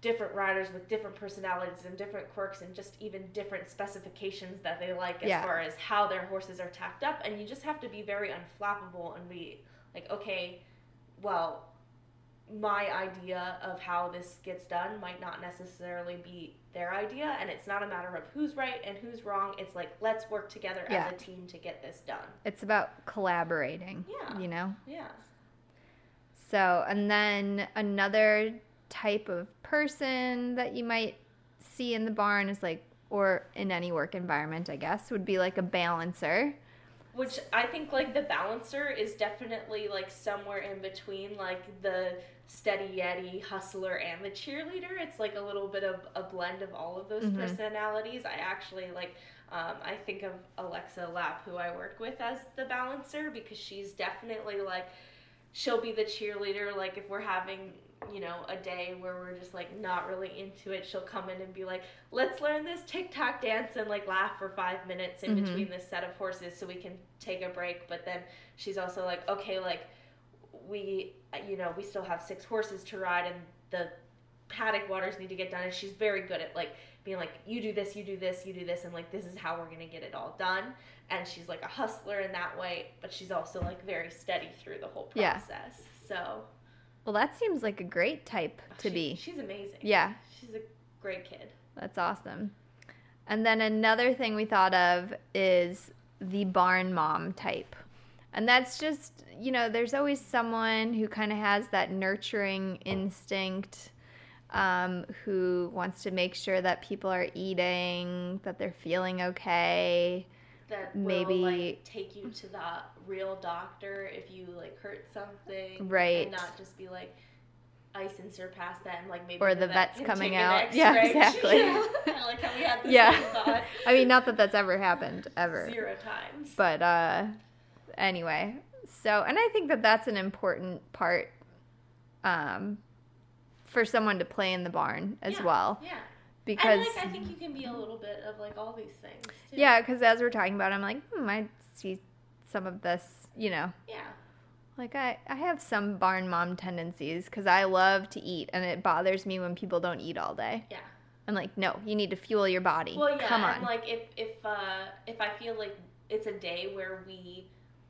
different riders with different personalities and different quirks and just even different specifications that they like as Yeah. far as how their horses are tacked up and you just have to be very unflappable and be like okay well my idea of how this gets done might not necessarily be their idea and it's not a matter of who's right and who's wrong it's like let's work together Yeah. as a team to get this done it's about collaborating. Yeah. you know. yeah So, and then another type of person that you might see in the barn is like, or in any work environment, I guess, would be like a balancer. Which I think like the balancer is definitely like somewhere in between like the steady Eddie hustler and the cheerleader. It's like a little bit of a blend of all of those Mhm. personalities. I actually like um, I think of Alexa Lapp who I work with as the balancer because she's definitely like she'll be the cheerleader like if we're having you know a day where we're just like not really into it she'll come in and be like let's learn this tiktok dance and like laugh for five minutes in Mhm. between this set of horses so we can take a break. But then she's also like okay like we you know we still have six horses to ride and the paddock waters need to get done. And she's very good at like being like you do this you do this you do this and like this is how we're gonna get it all done and she's like a hustler in that way but she's also like very steady through the whole process. Yeah. so Well, that seems like a great type to she- be. she's amazing Yeah, she's a great kid that's awesome. And then another thing we thought of is the barn mom type. And that's just, you know, there's always someone who kind of has that nurturing instinct, um, who wants to make sure that people are eating, that they're feeling okay. That Maybe- will like take you to the real doctor if you like hurt something Right. and not just be like ice and surpass that and like maybe Or the vet vet's coming out. Yeah, exactly. yeah. like how we had the Yeah. thought I mean, not that that's ever happened, ever. zero times But uh, anyway, so, and I think that that's an important part um, for someone to play in the barn as Yeah, well. yeah Because, and like I think you can be a little bit of like all these things too. yeah, because as we're talking about, it, I'm like, hmm, I see some of this, you know, yeah like I, I have some barn mom tendencies because I love to eat and it bothers me when people don't eat all day. yeah I'm like, no, you need to fuel your body. Well, yeah, Come and on. like if if uh, if I feel like it's a day where we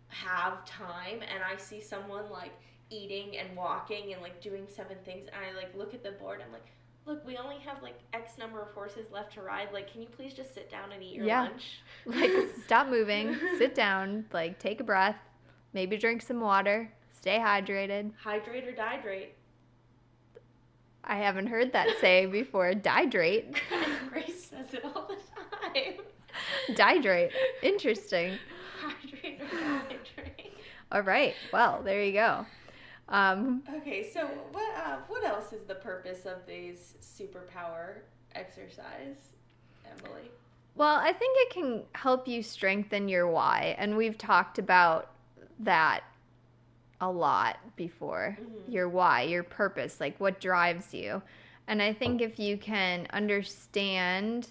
have time, and I see someone like eating and walking and like doing seven things, and I like look at the board, I'm like, look, we only have like X number of horses left to ride. Like, can you please just sit down and eat your Yeah. lunch? like, stop moving, sit down, like, take a breath, maybe drink some water, stay hydrated. Hydrate or dihydrate. I haven't heard that say before. Dihydrate. Grace says it all the time. Dihydrate. Interesting. Hydrate or dihydrate. All right. Well, there you go. Um, Okay, so what uh, what else is the purpose of these superpower exercise, Emily? well, I think it can help you strengthen your why. And we've talked about that a lot before Mhm. your why, your purpose, like what drives you. And I think if you can understand,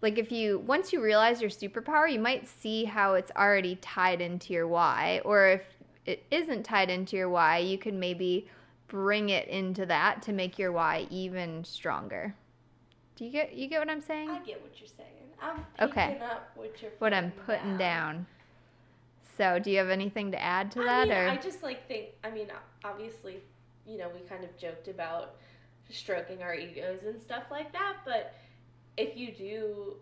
like if you, once you realize your superpower, you might see how it's already tied into your why. Or if it isn't tied into your why, you can maybe bring it into that to make your why even stronger. Do you get you get what I'm saying? I get what you're saying. I'm Okay. up what you're what I'm putting down. So, do you have anything to add to I that mean, or I just like think. I mean, obviously, you know, we kind of joked about stroking our egos and stuff like that. But if you do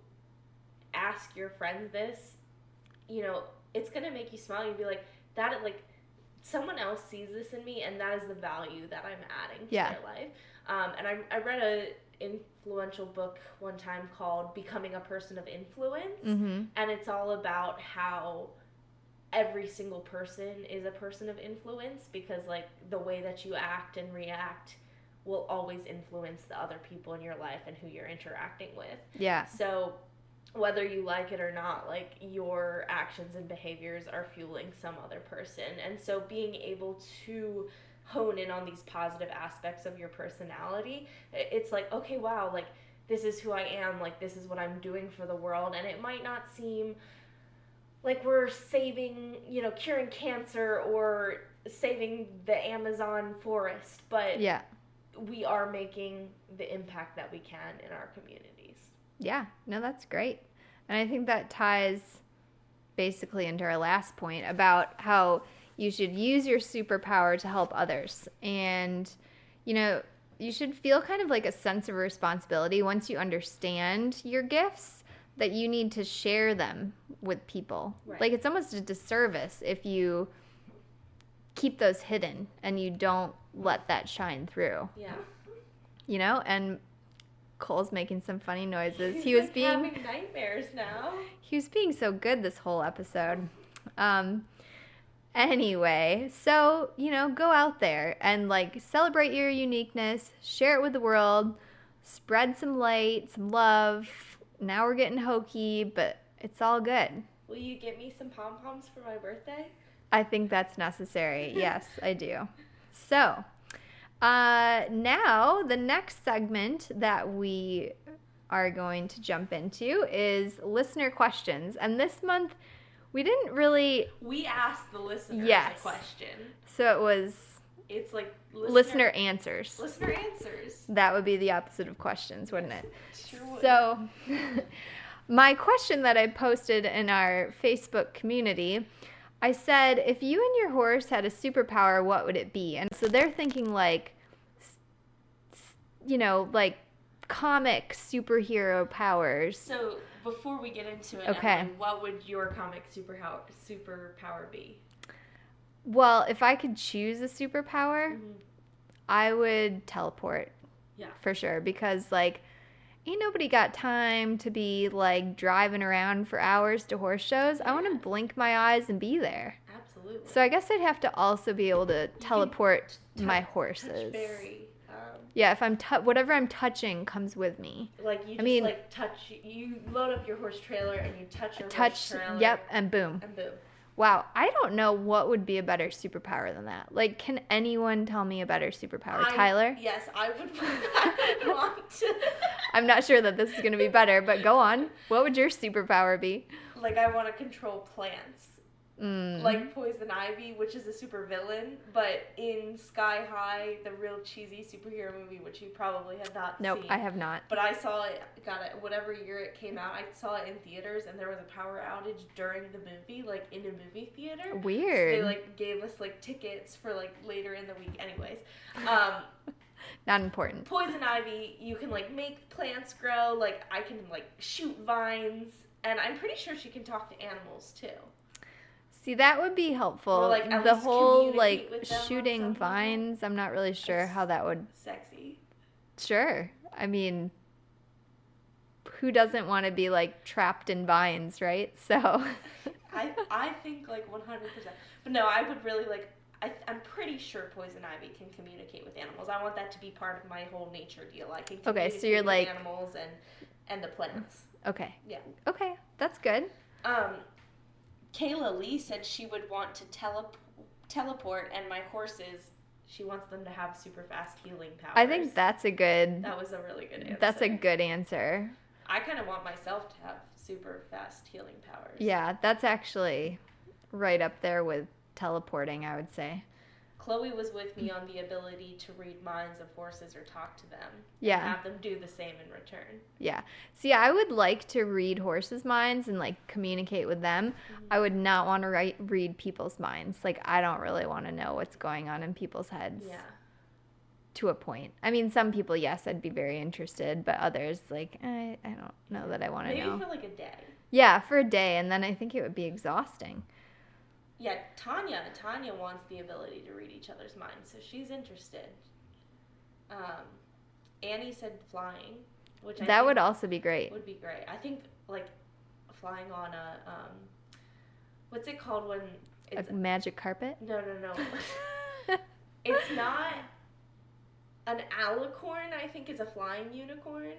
ask your friends this, you know, it's gonna make you smile. You'd be like, that like someone else sees this in me, and that is the value that I'm adding to Yeah. their life. Um, and I, I read a influential book one time called "Becoming a Person of Influence." Mhm. and it's all about how every single person is a person of influence because like the way that you act and react will always influence the other people in your life and who you're interacting with. Yeah. So whether you like it or not, like your actions and behaviors are fueling some other person. And so being able to hone in on these positive aspects of your personality, it's like, okay, wow, like this is who I am, like this is what I'm doing for the world. And it might not seem like we're saving, you know, curing cancer or saving the Amazon forest, but Yeah. we are making the impact that we can in our communities. Yeah. No, that's great. And I think that ties basically into our last point about how you should use your superpower to help others. And, you know, you should feel kind of like a sense of responsibility once you understand your gifts that you need to share them with people. Right. Like it's almost a disservice if you keep those hidden and you don't let that shine through, Yeah. you know? And Cole's making some funny noises. He was being having nightmares now. he was being so good this whole episode. Um anyway, so, you know, go out there and like celebrate your uniqueness, share it with the world, spread some light, some love. Now we're getting hokey, but it's all good. Will you get me some pom poms for my birthday? I think that's necessary. Yes, I do. So, uh, now the next segment that we are going to jump into is listener questions. And this month, we didn't really, We asked the listeners Yes. a question. so it was It's like listener, listener answers. listener answers. That would be the opposite of questions, wouldn't it? Sure would. So, my question that I posted in our Facebook community, I said, if you and your horse had a superpower, what would it be? And so they're thinking like, you know, like comic superhero powers. So before we get into it, Okay. What would your comic superpower superpower be? Well, if I could choose a superpower, Mhm. I would teleport Yeah. for sure because like ain't nobody got time to be like driving around for hours to horse shows. I want to blink my eyes and be there. Absolutely. So I guess I'd have to also be able to teleport tou- my horses. berry. Um, Yeah, if I'm tou whatever I'm touching comes with me. like you just mean- like touch you load up your horse trailer and you touch your Touch, horse trailer. yep, and boom. And boom. Wow, I don't know what would be a better superpower than that. Like, can anyone tell me a better superpower? I- Tyler? Yes, I would, I would want to. I'm not sure that this is going to be better, but go on. What would your superpower be? like I want to control plants, Mm. like poison ivy, which is a super villain, but in Sky High, the real cheesy superhero movie, which you probably have not nope, seen. I have not. But I saw it, got it, whatever year it came out. I saw it in theaters, and there was a power outage during the movie, like in a movie theater. Weird. They like gave us like tickets for like later in the week. Anyways, um, not important. poison ivy, you can like make plants grow. Like I can like shoot vines, and I'm pretty sure she can talk to animals too. See, that would be helpful. Or, like, the whole like with them on shooting vines, I'm not really sure That's- how that would. Sexy. Sure. I mean, who doesn't want to be like trapped in vines, right? So, I I think like 100. percent But no, I would really like. I, I'm pretty sure poison ivy can communicate with animals. I want that to be part of my whole nature deal. I can Okay, so communicate you're with like- animals and and the plants. okay. Yeah. Okay, that's good. Um, Kayla Lee said she would want to tele- teleport, and my horses, she wants them to have super fast healing powers. I think that's a good. that was a really good answer. That's a good answer. I kind of want myself to have super fast healing powers. Yeah, that's actually right up there with teleporting, I would say. Chloe was with me on the ability to read minds of horses or talk to them. and Yeah. have them do the same in return. Yeah. See, I would like to read horses' minds and like communicate with them. Mm-hmm. I would not want to write, read people's minds. Like, I don't really want to know what's going on in people's heads Yeah. to a point. I mean, some people, yes, I'd be very interested, but others, like, I, I don't know that I want to Maybe know. for like a day. Yeah, for a day, and then I think it would be exhausting. Yeah, Tanya. Tanya wants the ability to read each other's minds, so she's interested. Um, Annie said flying, which I that would also be great. would be great. I think like flying on a um, what's it called when it's A magic carpet? no no no. it's not an alicorn. I think is a flying unicorn.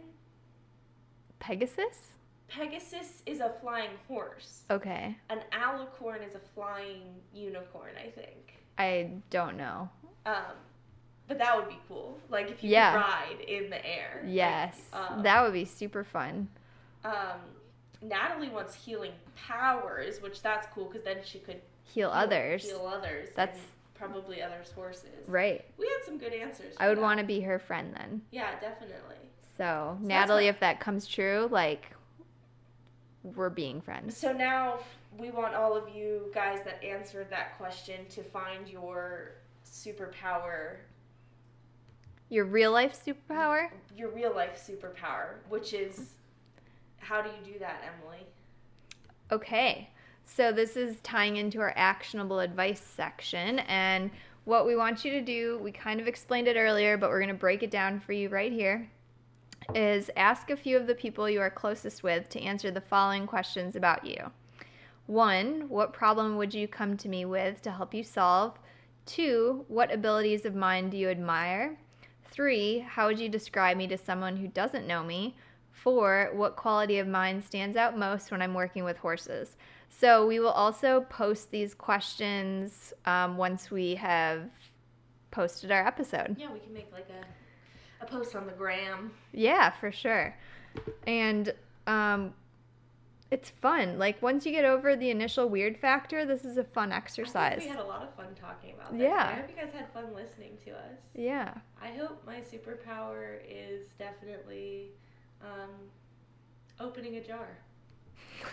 Pegasus? Pegasus is a flying horse. Okay. An alicorn is a flying unicorn. I think. I don't know. Um, but that would be cool. Like if you Yeah. ride in the air. Like, Yes. um, that would be super fun. um, Natalie wants healing powers, which that's cool because then she could Heal others. Heal others. That's- probably others' horses. Right. We had some good answers. I would want to be her friend then. Yeah, definitely. So, that's Natalie, what- if that comes true, like, we're being friends. So now we want all of you guys that answered that question to find your superpower, Your real life superpower? your real life superpower, which is how do you do that, Emily? Okay. So, this is tying into our actionable advice section. And what we want you to do, we kind of explained it earlier, but we're going to break it down for you right here. Is ask a few of the people you are closest with to answer the following questions about you. One, what problem would you come to me with to help you solve? Two, what abilities of mine do you admire? Three, how would you describe me to someone who doesn't know me? Four, what quality of mine stands out most when I'm working with horses? So we will also post these questions um, once we have posted our episode. Yeah, we can make like a, a post on the gram. Yeah, for sure. And um, it's fun. Like once you get over the initial weird factor, this is a fun exercise. we had a lot of fun talking about this. Yeah. I hope you guys had fun listening to us. yeah. I hope my superpower is definitely um, opening a jar.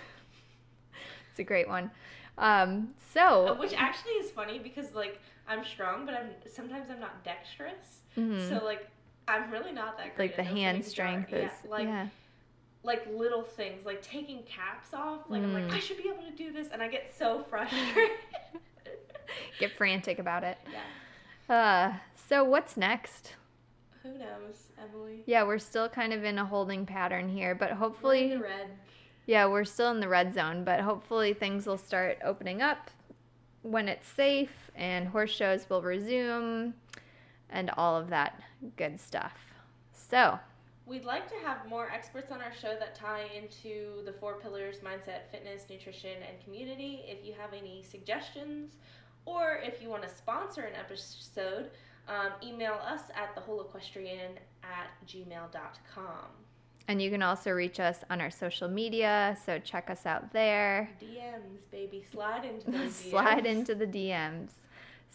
It's a great one. Um, so, Uh, Which actually is funny because like I'm strong, but I'm sometimes I'm not dexterous. mhm. So like I'm really not that great. like the hand opening a jar. strength Yeah, is, like yeah. like little things, like taking caps off. Like I'm Mm. like I should be able to do this, and I get so frustrated. Get frantic about it. yeah. Uh, so what's next? Who knows, Emily? Yeah, we're still kind of in a holding pattern here, but We're in hopefully, the red. yeah, we're still in the red zone, but hopefully things will start opening up when it's safe and horse shows will resume and all of that good stuff. So, We'd like to have more experts on our show that tie into the four pillars mindset, fitness, nutrition, and community. If you have any suggestions or if you want to sponsor an episode, um, email us at thewholeequestrian at gmail.com. and you can also reach us on our social media, so check us out there. DMs, baby. Slide into those DMs. Slide into the DMs.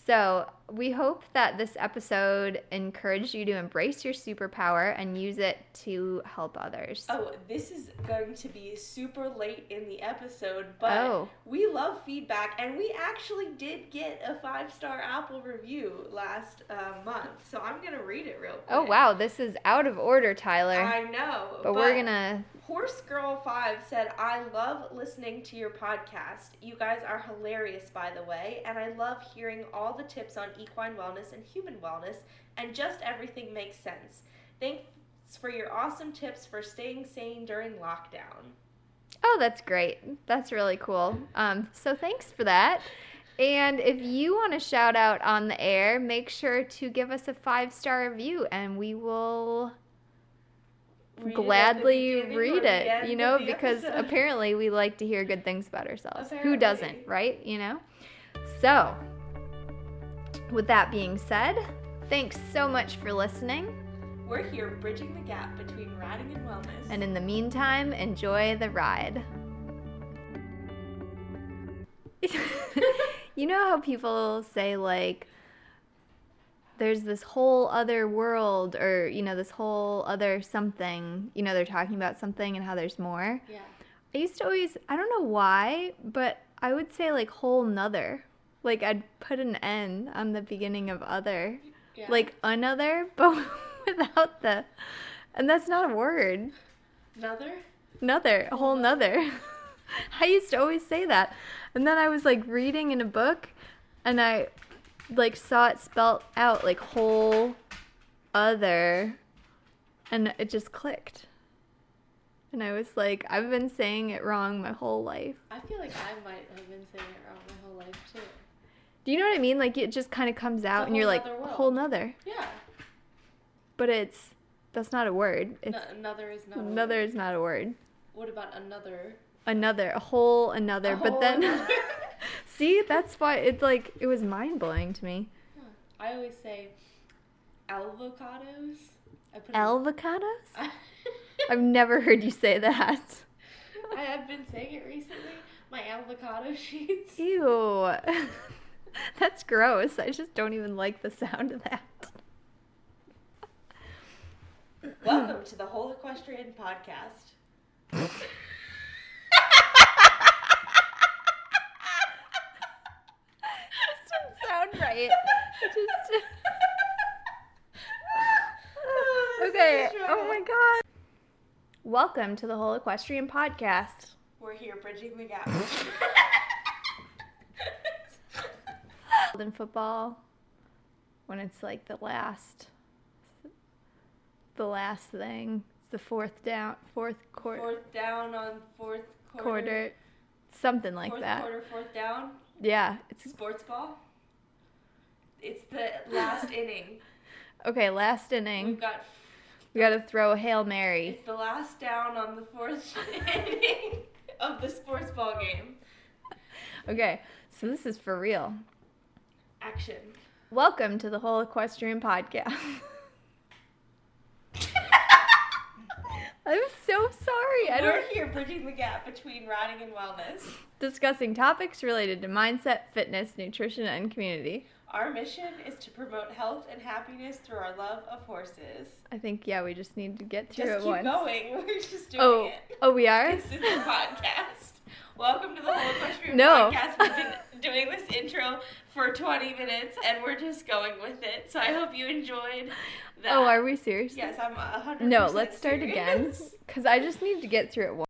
So, we hope that this episode encouraged you to embrace your superpower and use it to help others. Oh, this is going to be super late in the episode, but Oh. we love feedback, and we actually did get a five star Apple review last uh, month, so I'm gonna read it real quick. Oh, wow, this is out of order, Tyler. I know, but, we're gonna. Horse Girl Five said, "I love listening to your podcast. You guys are hilarious, by the way, and I love hearing all the tips on equine wellness and human wellness, and just everything makes sense. Thanks for your awesome tips for staying sane during lockdown." Oh, that's great. That's really cool. Um, so, thanks for that. And if you want to shout out on the air, make sure to give us a five star review and we will Read it at the gladly read it, you know, because episode. apparently we like to hear good things about ourselves. Who doesn't, right? You know? So, With that being said, thanks so much for listening. We're here bridging the gap between riding and wellness. And in the meantime, enjoy the ride. you know how people say, like, there's this whole other world, or, you know, this whole other something, you know, they're talking about something and how there's more? yeah. I used to always, I don't know why, but I would say, like, whole nother. Like, I'd put an N on the beginning of other. yeah. Like, another, but without the. And that's not a word. another. Another, a whole nother. I used to always say that. And then I was like reading in a book and I like saw it spelt out like whole other and it just clicked. And I was like, I've been saying it wrong my whole life. I feel like I might have been saying it wrong my whole life too. Do you know what I mean? Like it just kind of comes out and you're like, world. whole nother. Yeah. But it's, that's not a word. It's, No, another is not. a another word. is not a word. What about another? another a whole another A but whole then another. see that's why it's like it was mind-blowing to me Huh. I always say avocados. Avocados I, i've never heard you say that I have been saying it recently. My avocado sheets. ew that's gross. I just don't even like the sound of that. Welcome to the Whole Equestrian Podcast. sound right. Just okay. Oh my god. Welcome to the whole equestrian podcast. We're here bridging the gap. in football when it's like the last the last thing it's the fourth down fourth quarter fourth down on fourth quarter. quarter something like fourth that quarter, fourth down. yeah it's Sports ball. It's the last inning. okay last inning We've got. we gotta throw a hail mary It's the last down on the fourth inning of the sports ball game. okay so this is for real Action. welcome to the whole equestrian podcast i'm so sorry i We're don't here bridging the gap between riding and wellness. discussing topics related to mindset fitness nutrition and community Our mission is to promote health and happiness through our love of horses. i think yeah we just need to get through Just it keep once going. We're just doing oh it. oh we are This is the podcast. Welcome to the whole equestrian No. podcast. We've been doing this intro for 20 minutes and we're just going with it. So I hope you enjoyed that. Oh, are we serious? Yes, I'm 100% No, let's start serious. again. Because I just need to get through it once.